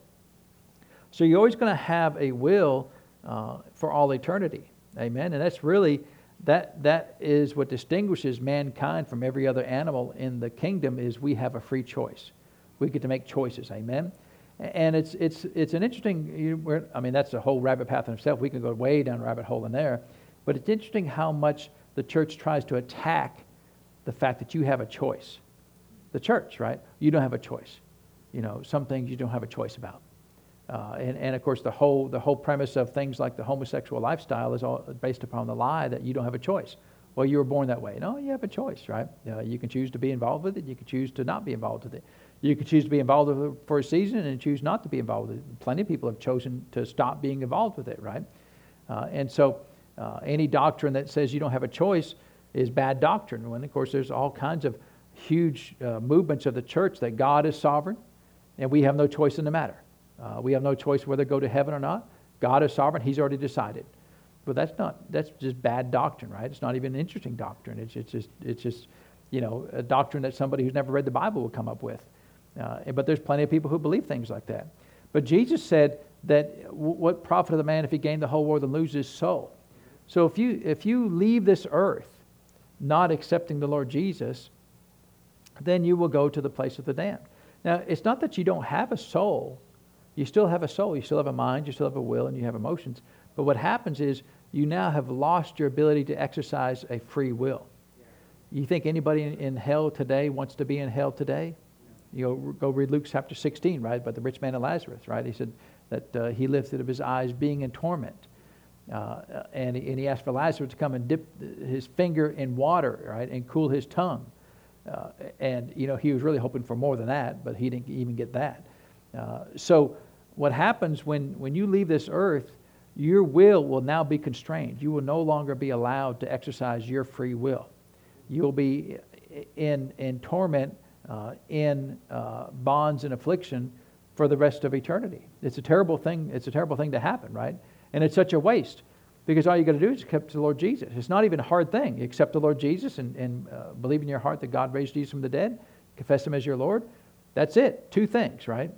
so you're always going to have a will uh, for all eternity. Amen. And that's really that that is what distinguishes mankind from every other animal in the kingdom is we have a free choice. We get to make choices. Amen. And it's it's it's an interesting. I mean, that's a whole rabbit path in itself. We can go way down a rabbit hole in there. But it's interesting how much the church tries to attack the fact that you have a choice. The church, right? You don't have a choice. You know, some things you don't have a choice about. Uh, and, and of course, the whole, the whole premise of things like the homosexual lifestyle is all based upon the lie that you don't have a choice. Well, you were born that way. No, you have a choice, right? Uh, you can choose to be involved with it. You can choose to not be involved with it. You can choose to be involved with it for a season and choose not to be involved with it. Plenty of people have chosen to stop being involved with it, right? Uh, and so, uh, any doctrine that says you don't have a choice is bad doctrine. When, of course, there's all kinds of huge uh, movements of the church that God is sovereign and we have no choice in the matter. Uh, we have no choice whether to go to heaven or not. God is sovereign. He's already decided. But that's not, that's just bad doctrine, right? It's not even an interesting doctrine. It's, it's, just, it's just, you know, a doctrine that somebody who's never read the Bible would come up with. Uh, but there's plenty of people who believe things like that. But Jesus said that what profit of the man if he gained the whole world and loses his soul? So if you, if you leave this earth not accepting the Lord Jesus, then you will go to the place of the damned. Now, it's not that you don't have a soul you still have a soul, you still have a mind, you still have a will, and you have emotions. But what happens is you now have lost your ability to exercise a free will. You think anybody in, in hell today wants to be in hell today? You go, go read Luke chapter 16, right, about the rich man and Lazarus, right? He said that uh, he lifted up his eyes being in torment. Uh, and, he, and he asked for Lazarus to come and dip his finger in water, right, and cool his tongue. Uh, and, you know, he was really hoping for more than that, but he didn't even get that. Uh, so what happens when, when you leave this earth, your will will now be constrained. You will no longer be allowed to exercise your free will. You'll be in, in torment, uh, in uh, bonds and affliction for the rest of eternity. It's a terrible thing. It's a terrible thing to happen, right? And it's such a waste because all you got to do is accept the Lord Jesus. It's not even a hard thing. You accept the Lord Jesus and, and uh, believe in your heart that God raised Jesus from the dead, confess Him as your Lord. That's it. Two things, right?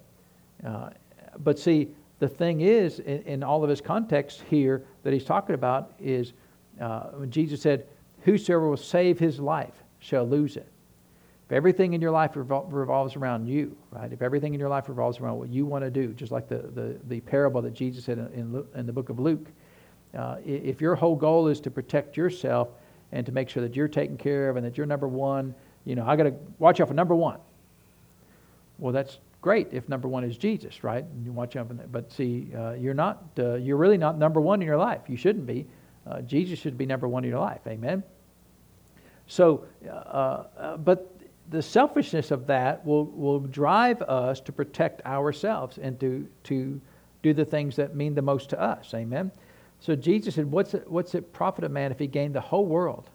Uh, but see, the thing is, in, in, all of his context here that he's talking about is uh, when Jesus said, Whosoever will save his life shall lose it. If everything in your life revol- revolves around you, right? If everything in your life revolves around what you want to do, just like the, the, the parable that Jesus said in, in, in the book of Luke, uh, if your whole goal is to protect yourself and to make sure that you're taken care of and that you're number one, you know, I got to watch out for number one. Well, that's great if number one is Jesus, right? And you watch out for that. But see, uh, you're not, uh, you're really not number one in your life. You shouldn't be. Uh, Jesus should be number one in your life. Amen. So, uh, uh, but the selfishness of that will, will drive us to protect ourselves and to, to do the things that mean the most to us. Amen. So Jesus said, what's it, what's it profit a man if he gained the whole world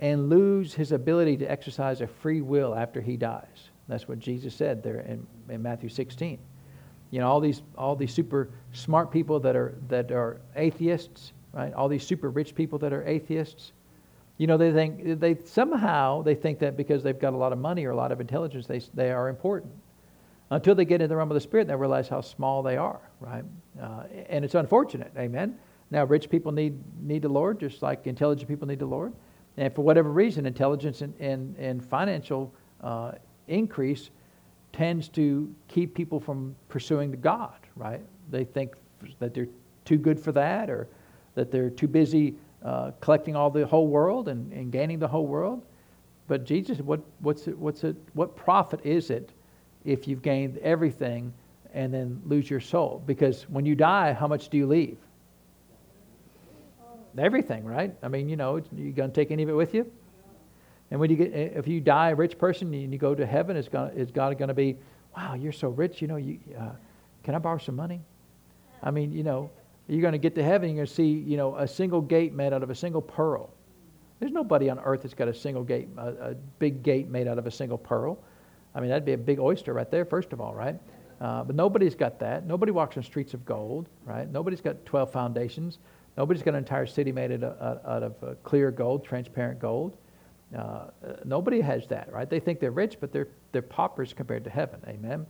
and lose his ability to exercise a free will after he dies? That's what Jesus said there in, in Matthew 16. You know, all these, all these super smart people that are, that are atheists, right? All these super rich people that are atheists. You know, they think, they somehow, they think that because they've got a lot of money or a lot of intelligence, they, they are important. Until they get in the realm of the Spirit, they realize how small they are, right? Uh, and it's unfortunate, amen? Now, rich people need, need the Lord, just like intelligent people need the Lord. And for whatever reason, intelligence and, and, and financial uh, increase tends to keep people from pursuing the God, right? They think that they're too good for that or that they're too busy uh, collecting all the whole world and, and gaining the whole world. But Jesus, what, what's it, what's it, what profit is it if you've gained everything and then lose your soul? Because when you die, how much do you leave? Everything, right? I mean, you know, you going to take any of it with you? And when you get, if you die a rich person and you go to heaven, is God, is God going to be, wow, you're so rich, you know, you, uh, can I borrow some money? I mean, you know, you're going to get to heaven, and you're going to see, you know, a single gate made out of a single pearl. There's nobody on earth that's got a single gate, a, a big gate made out of a single pearl. I mean, that'd be a big oyster right there, first of all, right? Uh, but nobody's got that. Nobody walks on streets of gold, right? Nobody's got 12 foundations. Nobody's got an entire city made out of, out of uh, clear gold, transparent gold. Uh, nobody has that, right? They think they're rich, but they're, they're paupers compared to heaven. Amen?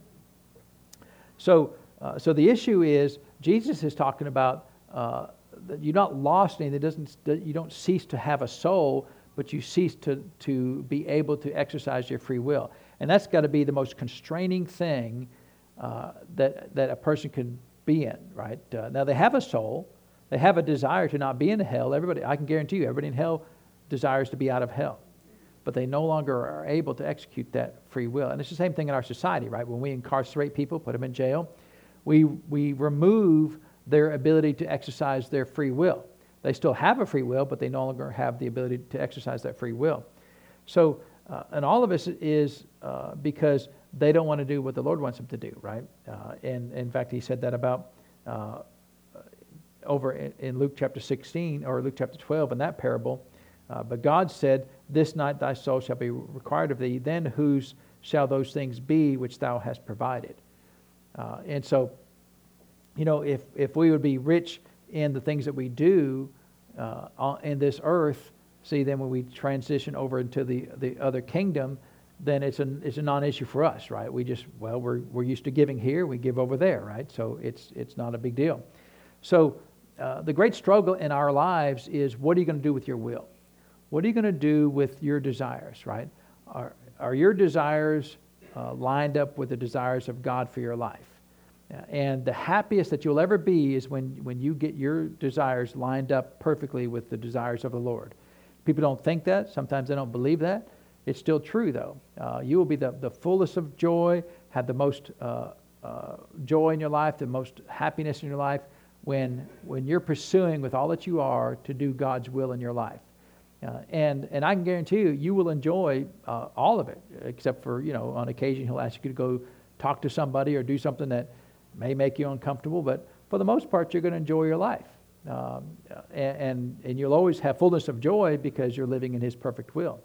So, uh, so the issue is Jesus is talking about uh, that you're not lost anything. That doesn't, you don't cease to have a soul, but you cease to, to be able to exercise your free will. And that's got to be the most constraining thing uh, that, that a person can be in, right? Uh, now, they have a soul, they have a desire to not be in hell. Everybody, I can guarantee you, everybody in hell desires to be out of hell. But they no longer are able to execute that free will. And it's the same thing in our society, right? When we incarcerate people, put them in jail, we, we remove their ability to exercise their free will. They still have a free will, but they no longer have the ability to exercise that free will. So, uh, and all of this is uh, because they don't want to do what the Lord wants them to do, right? Uh, and in fact, he said that about uh, over in, in, Luke chapter 16 or Luke chapter 12 in that parable. Uh, but God said, This night thy soul shall be required of thee, then whose shall those things be which thou hast provided? Uh, and so, you know, if, if we would be rich in the things that we do uh, in this earth, see, then when we transition over into the, the other kingdom, then it's a, it's a non-issue for us, right? We just, well, we're, we're used to giving here, we give over there, right? So it's, it's not a big deal. So uh, the great struggle in our lives is what are you going to do with your will? What are you going to do with your desires, right? Are, are your desires uh, lined up with the desires of God for your life? And the happiest that you'll ever be is when, when you get your desires lined up perfectly with the desires of the Lord. People don't think that. Sometimes they don't believe that. It's still true, though. Uh, you will be the, the fullest of joy, have the most uh, uh, joy in your life, the most happiness in your life when, when you're pursuing with all that you are to do God's will in your life. Uh, and, and I can guarantee you, you will enjoy uh, all of it, except for, you know, on occasion he'll ask you to go talk to somebody or do something that may make you uncomfortable, but for the most part, you're going to enjoy your life. Um, and, and, and you'll always have fullness of joy because you're living in his perfect will.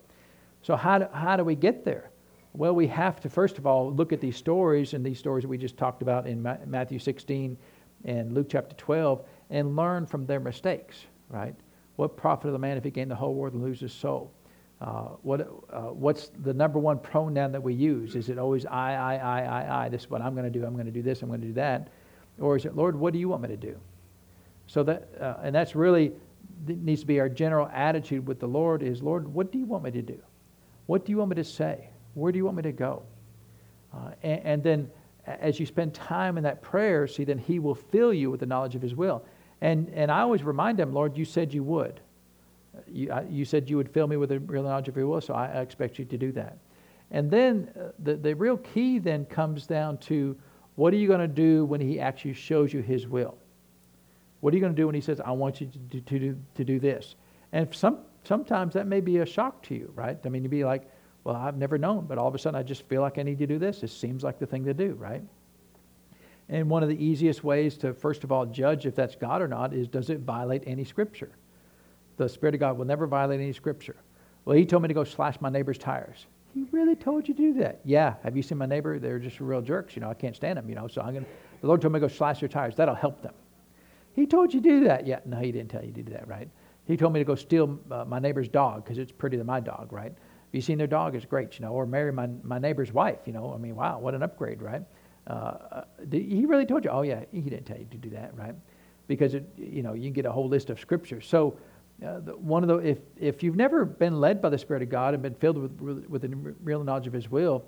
So, how do, how do we get there? Well, we have to, first of all, look at these stories and these stories we just talked about in Matthew 16 and Luke chapter 12 and learn from their mistakes, right? What profit of the man if he gain the whole world and lose his soul? Uh, what, uh, what's the number one pronoun that we use? Is it always I, I, I, I, I? This is what I'm going to do. I'm going to do this. I'm going to do that. Or is it, Lord, what do you want me to do? So that, uh, and that's really needs to be our general attitude with the Lord is, Lord, what do you want me to do? What do you want me to say? Where do you want me to go? Uh, and, and, then as you spend time in that prayer, see, then He will fill you with the knowledge of His will. And, and I always remind Him, Lord, you said you would. You, I, you said you would fill me with the real knowledge of your will, so I, I expect you to do that. And then uh, the, the real key then comes down to what are you going to do when He actually shows you His will? What are you going to do when He says, I want you to, to, to, do, to do this? And some, sometimes that may be a shock to you, right? I mean, you'd be like, well, I've never known, but all of a sudden I just feel like I need to do this. It seems like the thing to do, right? And one of the easiest ways to, first of all, judge if that's God or not is does it violate any scripture? The Spirit of God will never violate any scripture. Well, He told me to go slash my neighbor's tires. He really told you to do that. Yeah. Have you seen my neighbor? They're just real jerks. You know, I can't stand them, you know, so I'm going to, the Lord told me to go slash their tires. That'll help them. He told you to do that. Yeah. No, He didn't tell you to do that, right? He told me to go steal uh, my neighbor's dog because it's prettier than my dog, right? Have you seen their dog? It's great, you know. Or marry my, my neighbor's wife, you know. I mean, wow, what an upgrade, right? Uh, he really told you? Oh, yeah, he didn't tell you to do that, right? Because, it, you know, you can get a whole list of scriptures. So, uh, the, one of the, if, if you've never been led by the Spirit of God and been filled with, with the real knowledge of His will,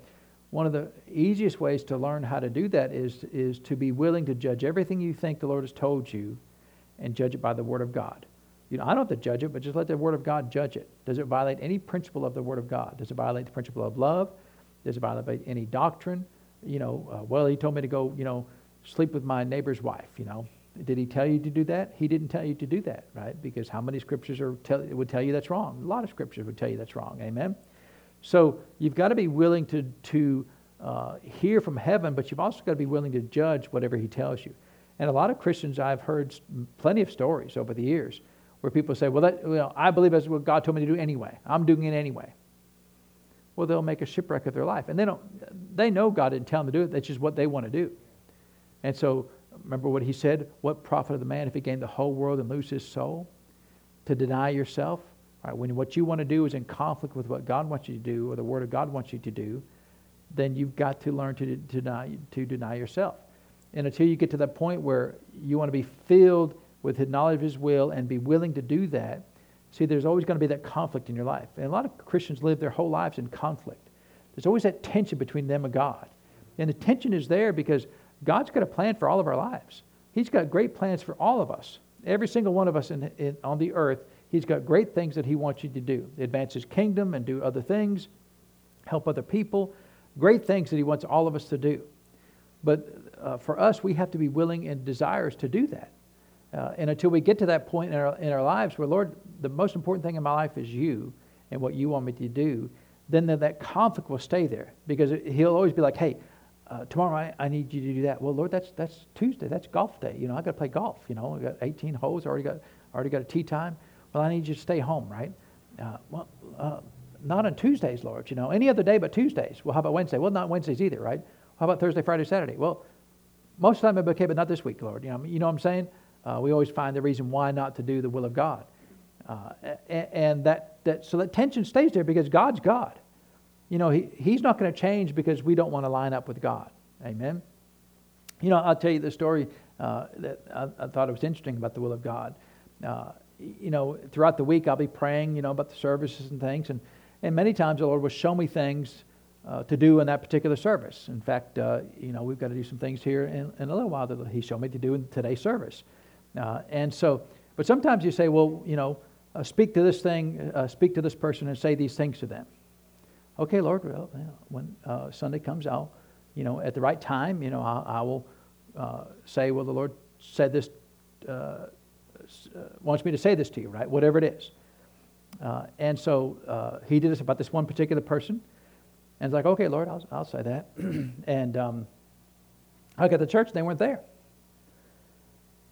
one of the easiest ways to learn how to do that is, is to be willing to judge everything you think the Lord has told you and judge it by the Word of God. You know, I don't have to judge it, but just let the Word of God judge it. Does it violate any principle of the Word of God? Does it violate the principle of love? Does it violate any doctrine? You know, uh, well, he told me to go, you know, sleep with my neighbor's wife, you know. Did he tell you to do that? He didn't tell you to do that, right? Because how many scriptures are tell, would tell you that's wrong? A lot of scriptures would tell you that's wrong. Amen? So you've got to be willing to, to uh, hear from heaven, but you've also got to be willing to judge whatever he tells you. And a lot of Christians, I've heard plenty of stories over the years where people say, well, that, well, I believe that's what God told me to do anyway. I'm doing it anyway. Well, they'll make a shipwreck of their life. And they, don't, they know God didn't tell them to do it. That's just what they want to do. And so remember what he said? What profit of the man if he gained the whole world and lose his soul? To deny yourself. Right? When what you want to do is in conflict with what God wants you to do or the Word of God wants you to do, then you've got to learn to, to, deny, to deny yourself. And until you get to that point where you want to be filled with the knowledge of His will and be willing to do that, see, there's always going to be that conflict in your life. And a lot of Christians live their whole lives in conflict. There's always that tension between them and God. And the tension is there because God's got a plan for all of our lives. He's got great plans for all of us. Every single one of us in, in, on the earth, He's got great things that He wants you to do. Advance His kingdom and do other things, help other people. Great things that He wants all of us to do. But uh, for us, we have to be willing and desirous to do that. Uh, and until we get to that point in our, in our lives where, Lord, the most important thing in my life is you and what you want me to do, then that conflict will stay there because he'll always be like, hey, uh, tomorrow I, I, need you to do that. Well, Lord, that's that's Tuesday. That's golf day. You know, I got to play golf. You know, I got 18 holes. I Already got already got a tee time. Well, I need you to stay home, right? Uh, well, uh, not on Tuesdays, Lord. You know, any other day but Tuesdays. Well, how about Wednesday? Well, not Wednesdays either, right? How about Thursday, Friday, Saturday? Well, most of the time I'm okay, but not this week, Lord. You know, you know what I'm saying? Uh, we always find the reason why not to do the will of God, uh, and, that that so that tension stays there because God's God. You know, he, He's not going to change because we don't want to line up with God. Amen. You know, I'll tell you the story uh, that I, I, thought it was interesting about the will of God. Uh, you know, throughout the week I'll be praying, you know, about the services and things, and and many times the Lord will show me things uh, to do in that particular service. In fact, uh, you know, we've got to do some things here in, in, a little while that He showed me to do in today's service. Uh, and so, but sometimes you say, well, you know, uh, speak to this thing, speak to this person, and say these things to them okay, Lord, well, when uh, Sunday comes, I'll, you know, at the right time, you know, I, I will uh, say, well, the Lord said this, uh, uh wants me to say this to you, right? Whatever it is. Uh, and so uh, he did this about this one particular person. And it's like, okay, Lord, I'll, I'll say that. *clears throat* and um, I got to church, and they weren't there.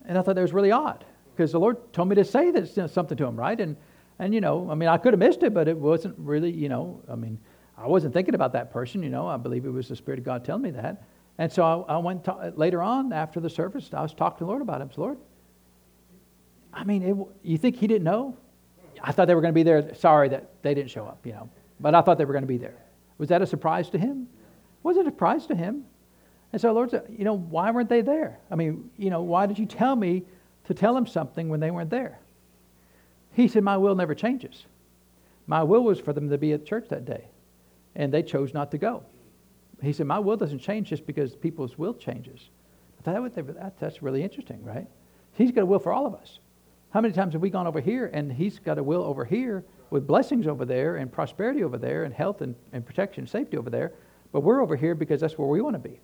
And I thought that was really odd because the Lord told me to say this, something to him, right? And, and, you know, I mean, I could have missed it, but it wasn't really, you know, I mean, I wasn't thinking about that person, you know. I believe it was the Spirit of God telling me that. And so I, I went to, later on after the service. I was talking to the Lord about him. Lord, I mean, it, you think he didn't know? I thought they were going to be there. Sorry that they didn't show up, you know. But I thought they were going to be there. Was that a surprise to him? Was it a surprise to him? And so Lord said, you know, why weren't they there? I mean, you know, why did you tell me to tell them something when they weren't there? He said, my will never changes. My will was for them to be at church that day and they chose not to go. He said, My will doesn't change just because people's will changes. That, that, that's really interesting, right? He's got a will for all of us. How many times have we gone over here and he's got a will over here with blessings over there and prosperity over there and health and, and protection and safety over there, but we're over here because that's where we want to be.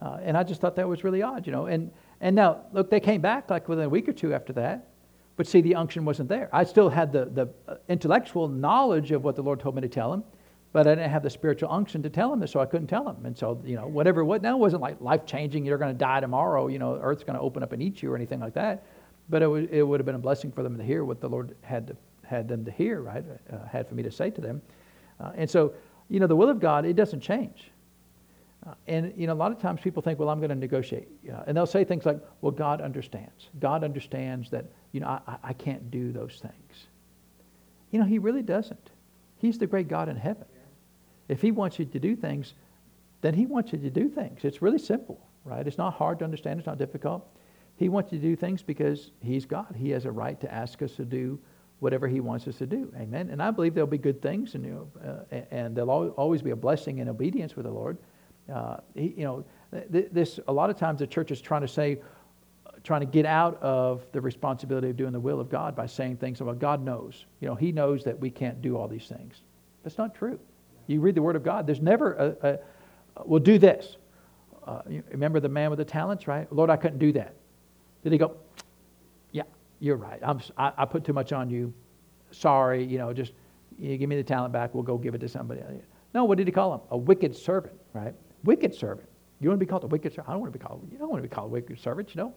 Uh, and I just thought that was really odd, you know. And, and now, look, they came back like within a week or two after that, but see, the unction wasn't there. I still had the, the uh, intellectual knowledge of what the Lord told me to tell him, but I didn't have the spiritual unction to tell him this, so I couldn't tell him. And so, you know, whatever, what now wasn't like life changing, you're going to die tomorrow, you know, earth's going to open up and eat you or anything like that. But it would, it would have been a blessing for them to hear what the Lord had, to, had them to hear, right? Uh, had for me to say to them. Uh, and so, you know, the will of God, it doesn't change. Uh, and, you know, a lot of times people think, well, I'm going to negotiate. and they'll say things like, well, God understands. God understands that, you know, I, I can't do those things. You know, He really doesn't. He's the great God in heaven. If He wants you to do things, then He wants you to do things. It's really simple, right? It's not hard to understand, it's not difficult. He wants you to do things because He's God. He has a right to ask us to do whatever He wants us to do. Amen. And I believe there'll be good things, and, you know, uh, and there'll always be a blessing in obedience with the Lord. Uh, he, you know, this a lot of times the church is trying to say, trying to get out of the responsibility of doing the will of God by saying things about God knows. You know, He knows that we can't do all these things. That's not true. You read the Word of God, there's never a, a well, do this. Uh, remember the man with the talents, right? Lord, I couldn't do that. Did he go, yeah, you're right. I'm, I, I put too much on you. Sorry, you know, just you give me the talent back. We'll go give it to somebody. No, what did he call him? A wicked servant, right? Wicked servant. You want to be called a wicked servant? I don't want to be called. You don't want to be called a wicked servant. You know,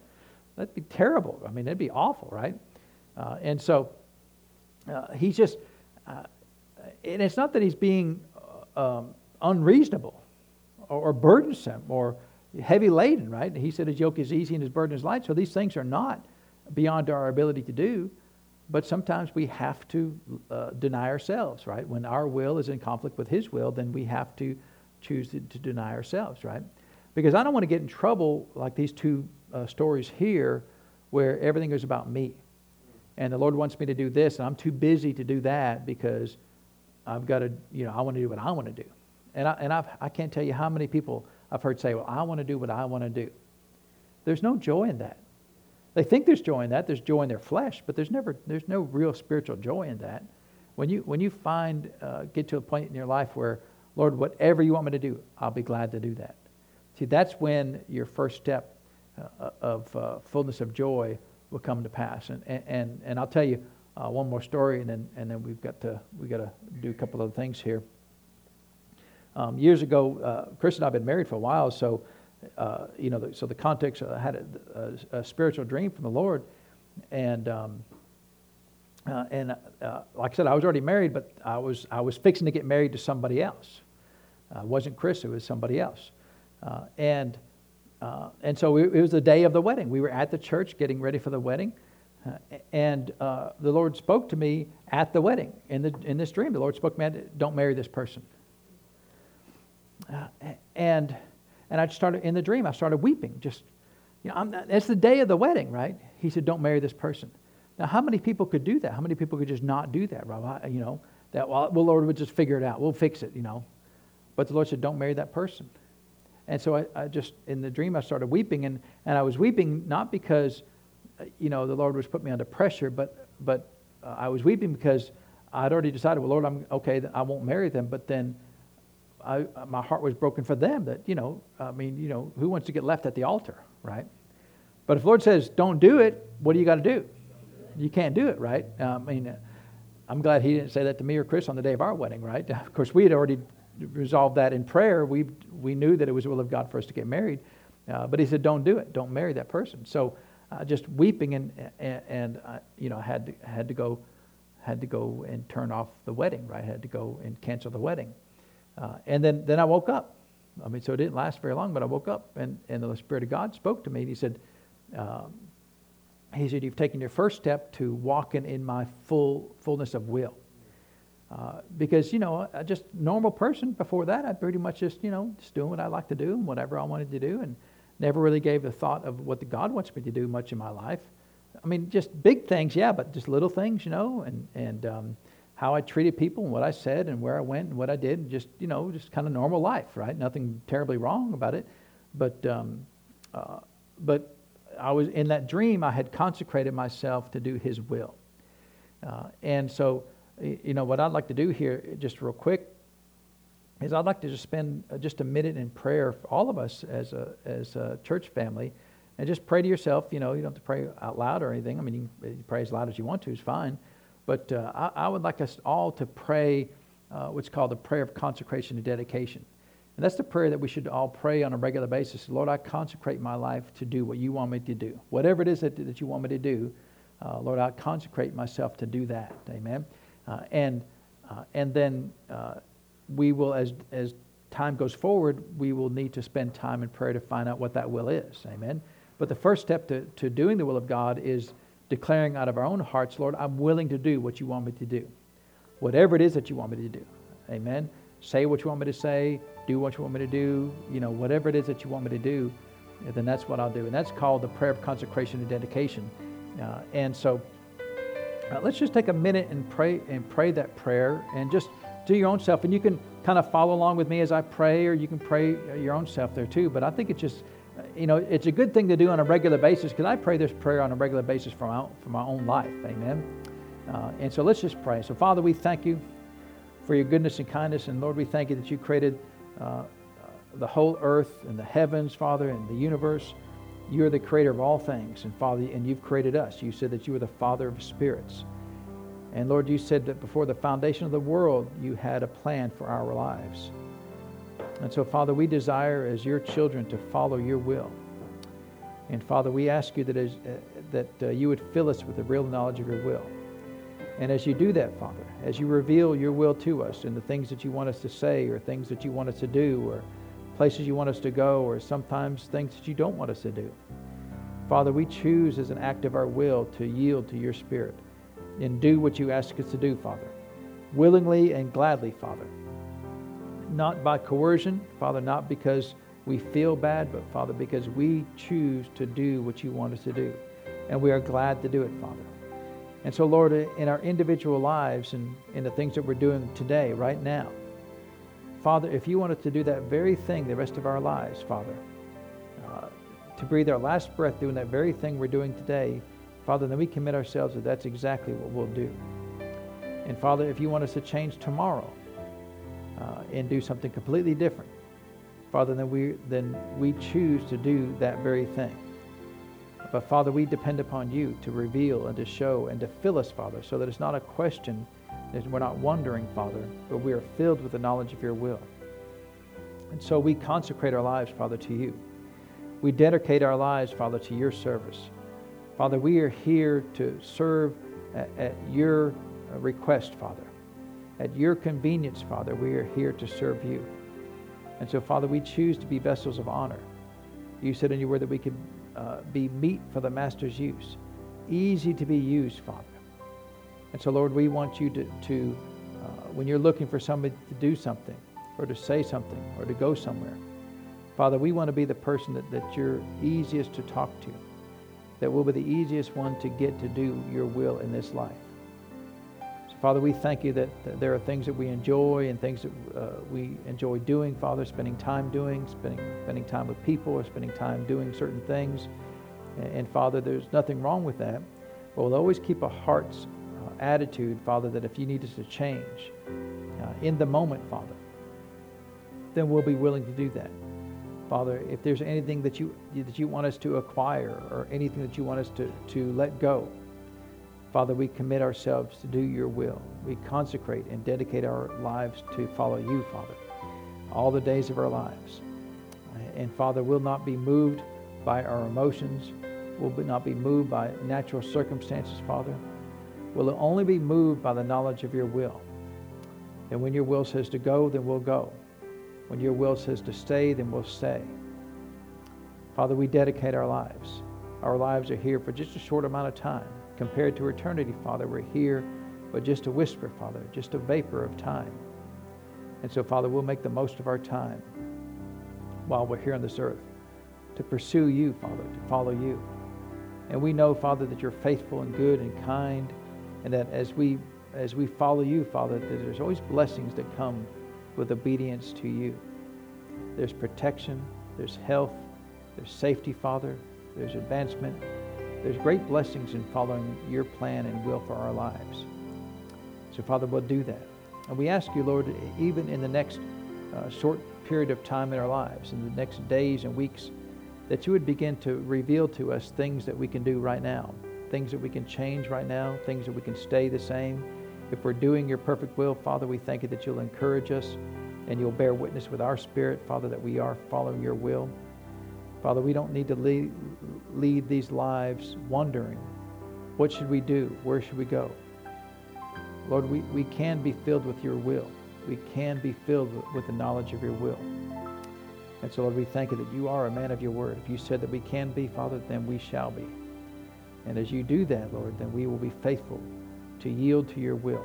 that'd be terrible. I mean, that'd be awful, right? Uh, and so uh, he's just, uh, and it's not that he's being um, unreasonable or, or, burdensome or heavy laden, right? He said his yoke is easy and his burden is light. So these things are not beyond our ability to do, but sometimes we have to uh, deny ourselves, right? When our will is in conflict with his will, then we have to choose to, to deny ourselves, right? Because I don't want to get in trouble like these two uh, stories here where everything is about me. And the Lord wants me to do this, and I'm too busy to do that because I've got to, you know, I want to do what I want to do. And I, and I've, I can't tell you how many people I've heard say, well, I want to do what I want to do. There's no joy in that. They think there's joy in that. There's joy in their flesh, but there's never, there's no real spiritual joy in that. When you, when you find, uh, get to a point in your life where, Lord, whatever you want me to do, I'll be glad to do that. See, that's when your first step uh, of uh, fullness of joy will come to pass. And, and, and I'll tell you uh, one more story, and then, and then we've got to, we got to do a couple of things here. Um, years ago, uh, Chris and I have been married for a while, so uh, you know, the, so the context, I had a, a, a, spiritual dream from the Lord, and um, uh, and uh, like I said, I was already married, but I was I was fixing to get married to somebody else. Uh, it wasn't Chris; it was somebody else, uh, and uh, and so it was the day of the wedding. We were at the church getting ready for the wedding, and the Lord spoke to me at the wedding in the in this dream. The Lord spoke me, "Don't marry this person," and and I started, in the dream, I started weeping. Just, you know, not, it's the day of the wedding, right? He said, don't marry this person. Now, how many people could do that? How many people could just not do that, Rob? You know, that, well, well, Lord would just figure it out. We'll fix it, you know. But the Lord said, don't marry that person. And so I, I just, in the dream, I started weeping. And, and I was weeping not because, uh, you know, the Lord was putting me under pressure, but, but uh, I was weeping because I'd already decided, well, Lord, I'm okay, I won't marry them. But then I, my heart was broken for them that, you know, I mean, you know, who wants to get left at the altar, right? But if the Lord says, don't do it, what do you got to do? You can't do it, right? I mean, I'm glad he didn't say that to me or Chris on the day of our wedding, right? *laughs* Of course, we had already resolved that in prayer. We, we knew that it was the will of God for us to get married. Uh, but he said, don't do it. Don't marry that person. So uh, just weeping and, and, and uh, you know, had to, had to go had to go and turn off the wedding, right? Had to go and cancel the wedding. Uh, and then, then I woke up. I mean, so it didn't last very long, but I woke up and, and the Spirit of God spoke to me. And he said, um, he said, you've taken your first step to walking in my full fullness of will. Uh, because, you know, a just normal person before that, I pretty much just, you know, just doing what I like to do and whatever I wanted to do and never really gave a thought of what the God wants me to do much in my life. I mean, just big things, yeah, but just little things, you know, and, and, um, how I treated people and what I said and where I went and what I did, and just you know, just kind of normal life, right? Nothing terribly wrong about it, but um, uh, but I was in that dream. I had consecrated myself to do His will, uh, and so you know what I'd like to do here, just real quick, is I'd like to just spend uh, just a minute in prayer for all of us as a as a church family, and just pray to yourself. You know, you don't have to pray out loud or anything. I mean, you can pray as loud as you want to is fine. But uh, I, I, would like us all to pray uh, what's called the prayer of consecration and dedication. And that's the prayer that we should all pray on a regular basis. Lord, I consecrate my life to do what you want me to do. Whatever it is that, that you want me to do, uh, Lord, I consecrate myself to do that. Amen. Uh, and, uh, and then uh, we will, as, as time goes forward, we will need to spend time in prayer to find out what that will is. Amen. But the first step to, to doing the will of God is declaring out of our own hearts, Lord, I'm willing to do what you want me to do. Whatever it is that you want me to do. Amen. Say what you want me to say, do what you want me to do, you know, whatever it is that you want me to do, then that's what I'll do. And that's called the prayer of consecration and dedication. Uh, and so uh, let's just take a minute and pray and pray that prayer and just do your own self. And you can kind of follow along with me as I pray, or you can pray your own self there too. But I think it's just you know, it's a good thing to do on a regular basis because I pray this prayer on a regular basis for my, for my own life. Amen. Uh, and so let's just pray. So, Father, we thank you for your goodness and kindness. And Lord, we thank you that you created uh, uh, the whole earth and the heavens, Father, and the universe. You are the creator of all things. And Father, and you've created us. You said that you were the Father of spirits. And Lord, you said that before the foundation of the world, you had a plan for our lives. And so, Father, we desire as your children to follow your will. And Father, we ask you that, as, uh, that uh, you would fill us with the real knowledge of your will. And as you do that, Father, as you reveal your will to us and the things that you want us to say or things that you want us to do or places you want us to go, or sometimes things that you don't want us to do. Father, we choose as an act of our will to yield to your Spirit and do what you ask us to do, Father, willingly and gladly, Father. Not by coercion, Father, not because we feel bad, but Father, because we choose to do what you want us to do. And we are glad to do it, Father. And so, Lord, in our individual lives and in the things that we're doing today, right now, Father, if you wanted to do that very thing the rest of our lives, Father, uh, to breathe our last breath doing that very thing we're doing today, Father, then we commit ourselves that that's exactly what we'll do. And Father, if you want us to change tomorrow uh, and do something completely different, Father, then we, then we choose to do that very thing. But Father, we depend upon you to reveal and to show and to fill us, Father, so that it's not a question that we're not wondering, Father, but we are filled with the knowledge of your will. And so we consecrate our lives, Father, to you. We dedicate our lives, Father, to your service. Father, we are here to serve at, at your request, Father. At your convenience, Father, we are here to serve you. And so, Father, we choose to be vessels of honor. You said in your word that we could uh, be meat for the Master's use, easy to be used, Father. And so, Lord, we want you to, to uh, when you're looking for somebody to do something or to say something or to go somewhere, Father, we want to be the person that, that you're easiest to talk to, that will be the easiest one to get to do your will in this life. Father, we thank you that, there are things that we enjoy and things that uh, we enjoy doing, Father, spending time doing, spending, spending time with people or spending time doing certain things. And, and Father, there's nothing wrong with that. But we'll always keep a hearts attitude, Father, that if you need us to change uh, in the moment, Father, then we'll be willing to do that. Father, if there's anything that you that you want us to acquire or anything that you want us to, to let go, Father, we commit ourselves to do your will. We consecrate and dedicate our lives to follow you, Father, all the days of our lives. And Father, we'll not be moved by our emotions. We'll not be moved by natural circumstances, Father We'll only be moved by the knowledge of your will. And when your will says to go, then we'll go. When your will says to stay, then we'll stay. Father, we dedicate our lives. Our lives are here for just a short amount of time. Compared to eternity, Father, we're here but just a whisper, Father, just a vapor of time. And so, Father, we'll make the most of our time while we're here on this earth to pursue you, Father, to follow you. And we know, Father, that you're faithful and good and kind and that as we as we follow you, Father, that there's always blessings that come with obedience to you. There's protection, there's health, there's safety, Father, there's advancement. There's great blessings in following your plan and will for our lives. So, Father, we'll do that. And we ask you, Lord, even in the next uh, short period of time in our lives, in the next days and weeks, that you would begin to reveal to us things that we can do right now things that we can change right now, things that we can stay the same. If we're doing your perfect will, Father, we thank you that you'll encourage us and you'll bear witness with our spirit, Father, that we are following your will. Father, we don't need to lead, lead these lives wondering, what should we do? Where should we go? Lord, we, we can be filled with your will. We can be filled with, with the knowledge of your will. And so, Lord, we thank you that you are a man of your word. If you said that we can be, Father, then we shall be. And as you do that, Lord, then we will be faithful to yield to your will.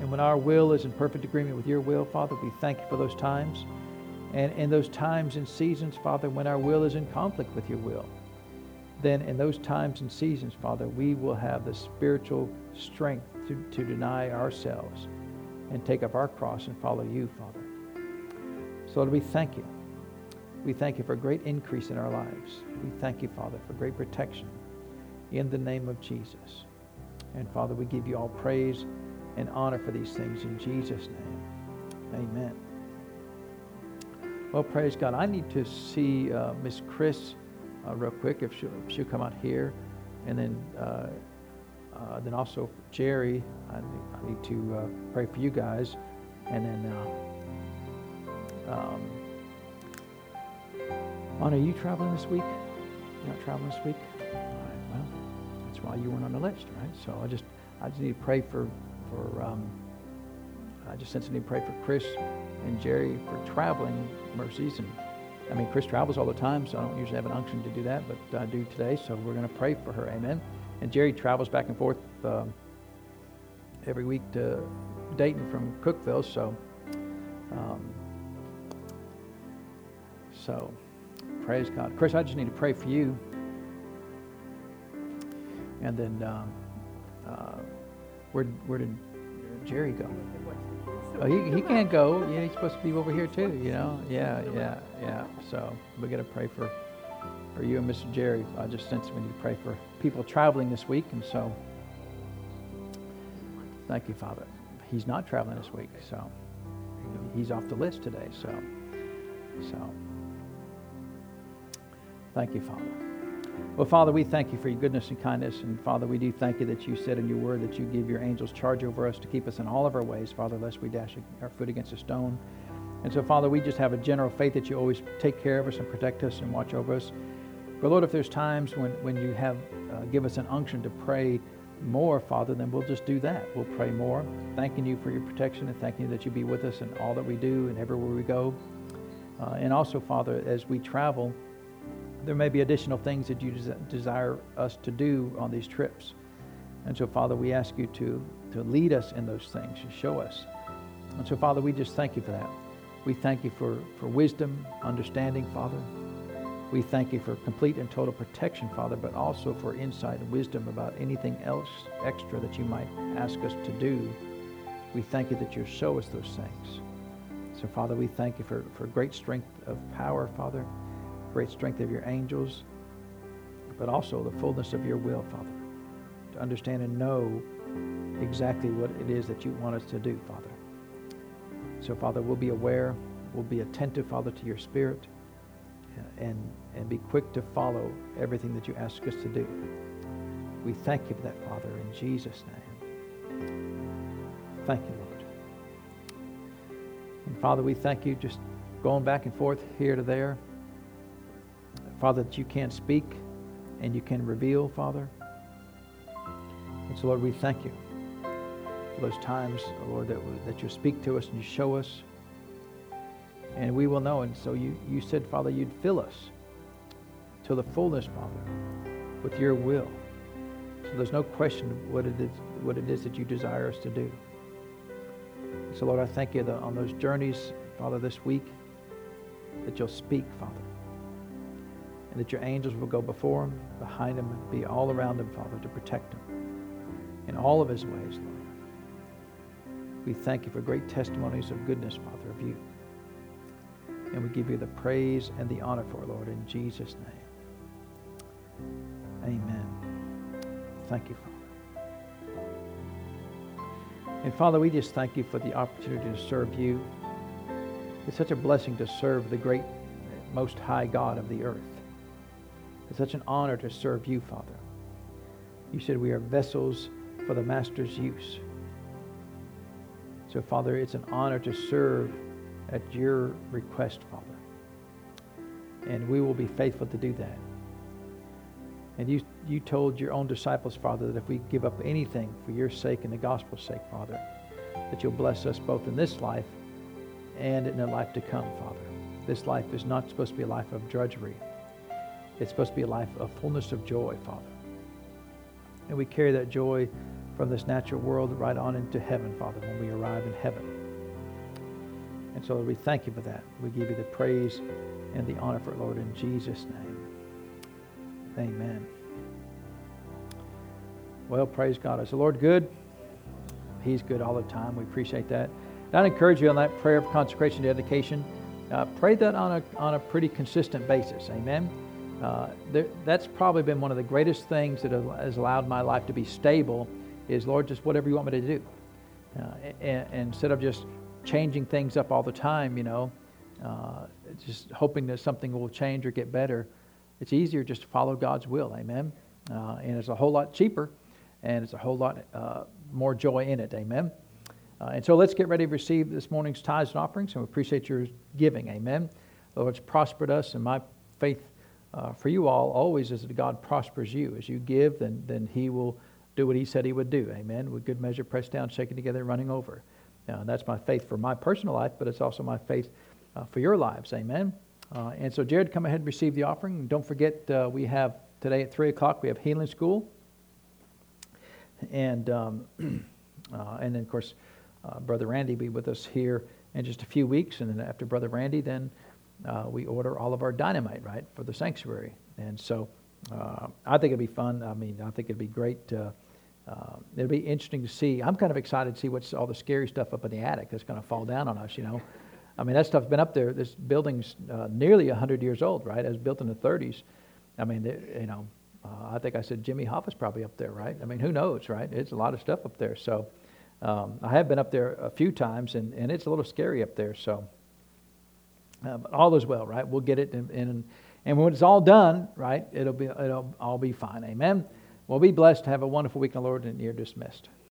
And when our will is in perfect agreement with your will, Father, we thank you for those times. And in those times and seasons, Father, when our will is in conflict with your will, then in those times and seasons, Father, we will have the spiritual strength to, to deny ourselves and take up our cross and follow you, Father. So, Lord, we thank you. We thank you for a great increase in our lives. We thank you, Father, for great protection in the name of Jesus. And Father, we give you all praise and honor for these things in Jesus' name. Amen. Well, praise God. I need to see uh, Miss Chris uh, real quick if she'll, if she'll, come out here. And then, uh, uh then also Jerry, I need, I need to uh, pray for you guys. And then, uh, um, Anna, are you traveling this week? You're not traveling this week? All right, well, that's why you weren't on the list, right? So I just I just need to pray for for um, I just to pray for Chris and Jerry for traveling mercies. And I mean, Chris travels all the time, so I don't usually have an unction to do that, but I do today. So we're going to pray for her. Amen. And Jerry travels back and forth um, every week to Dayton from Cookeville. So, um, so praise God. Chris, I just need to pray for you. And then, um, uh, where, where did Jerry go? Oh, he, he can't go. Yeah, he's supposed to be over here too, you know? Yeah, yeah, yeah. So we got to pray for, for you and Mr. Jerry. I just sense we need to pray for people traveling this week. And so thank you, Father. He's not traveling this week, so he's off the list today. So, so thank you, Father. Well, Father, we thank you for your goodness and kindness. And Father, we do thank you that you said in your word that you give your angels charge over us to keep us in all of our ways, Father, lest we dash our foot against a stone. And so, Father, we just have a general faith that you always take care of us and protect us and watch over us. But Lord, if there's times when, when you have uh, give us an unction to pray more, Father, then we'll just do that. We'll pray more, thanking you for your protection and thanking you that you be with us in all that we do and everywhere we go. Uh, and also, Father, as we travel, there may be additional things that you des- desire us to do on these trips. And so, Father, we ask you to, to lead us in those things, to show us. And so, Father, we just thank you for that. We thank you for, for wisdom, understanding, Father. We thank you for complete and total protection, Father, but also for insight and wisdom about anything else extra that you might ask us to do. We thank you that you show us those things. So, Father, we thank you for, for great strength of power, Father great strength of your angels, but also the fullness of your will, Father, to understand and know exactly what it is that you want us to do, Father. So, Father, we'll be aware, we'll be attentive, Father, to your Spirit, and, and be quick to follow everything that you ask us to do. We thank you for that, Father, in Jesus' name. Thank you, Lord. And Father, we thank you just going back and forth here to there. Father, that you can speak and you can reveal, Father. And so, Lord, we thank you for those times, oh Lord, that, that you speak to us and you show us. And we will know. And so you, you said, Father, you'd fill us to the fullness, Father, with your will. So there's no question what it is, what it is that you desire us to do. So, Lord, I thank you on those journeys, Father, this week, that you'll speak, Father and that your angels will go before him, behind him, and be all around him, Father, to protect him in all of his ways, Lord. We thank you for great testimonies of goodness, Father, of you. And we give you the praise and the honor for Lord, in Jesus' name. Amen. Thank you, Father. And Father, we just thank you for the opportunity to serve you. It's such a blessing to serve the great, most high God of the earth. It's such an honor to serve you, Father. You said we are vessels for the Master's use. So, Father, it's an honor to serve at your request, Father. And we will be faithful to do that. And you, you told your own disciples, Father, that if we give up anything for your sake and the gospel's sake, Father, that you'll bless us both in this life and in the life to come, Father. This life is not supposed to be a life of drudgery. It's supposed to be a life of fullness of joy, Father. And we carry that joy from this natural world right on into heaven, Father, when we arrive in heaven. And so we thank you for that. We give you the praise and the honor for it, Lord, in Jesus' name. Amen. Well, praise God. Is the Lord good? He's good all the time. We appreciate that. And I encourage you on that prayer of consecration and dedication. Uh, pray that on a, on a pretty consistent basis. Amen. Uh, there, that's probably been one of the greatest things that has allowed my life to be stable is lord just whatever you want me to do. Uh, and, and instead of just changing things up all the time you know uh, just hoping that something will change or get better it's easier just to follow god's will. Amen? Uh, and it's a whole lot cheaper and it's a whole lot uh, more joy in it. Amen? And so let's get ready to receive this morning's tithes and offerings and we appreciate your giving. Amen? The lord's prospered us and my faith uh, for you all always is that God prospers you. As you give, then, then He will do what He said He would do. Amen. With good measure, pressed down, shaken together, and running over. Uh, that's my faith for my personal life, but it's also my faith uh, for your lives. Amen. Uh, and so, Jared, come ahead and receive the offering. Don't forget, uh, we have today at 3 o'clock, we have healing school. And, um, *clears throat* uh, and then, of course, uh, Brother Randy will be with us here in just a few weeks. And then after Brother Randy, then uh, we order all of our dynamite, right, for the sanctuary. And so uh, I think it'd be fun. I mean, I think it'd be great. Uh, it'll be interesting to see. I'm kind of excited to see what's all the scary stuff up in the attic that's going to fall down on us, you know. I mean, that stuff's been up there. This building's uh, nearly 100 years old, right? It was built in the 30s. I mean, it, you know, uh, I think I said Jimmy Hoffa's probably up there, right? I mean, who knows, right? It's a lot of stuff up there. So um, I have been up there a few times, and, and it's a little scary up there. So uh, but all is well, right? We'll get it, and, and, and when it's all done, right, it'll be it'll all be fine. Amen. Well, be blessed. Have a wonderful week in the Lord, and you're dismissed.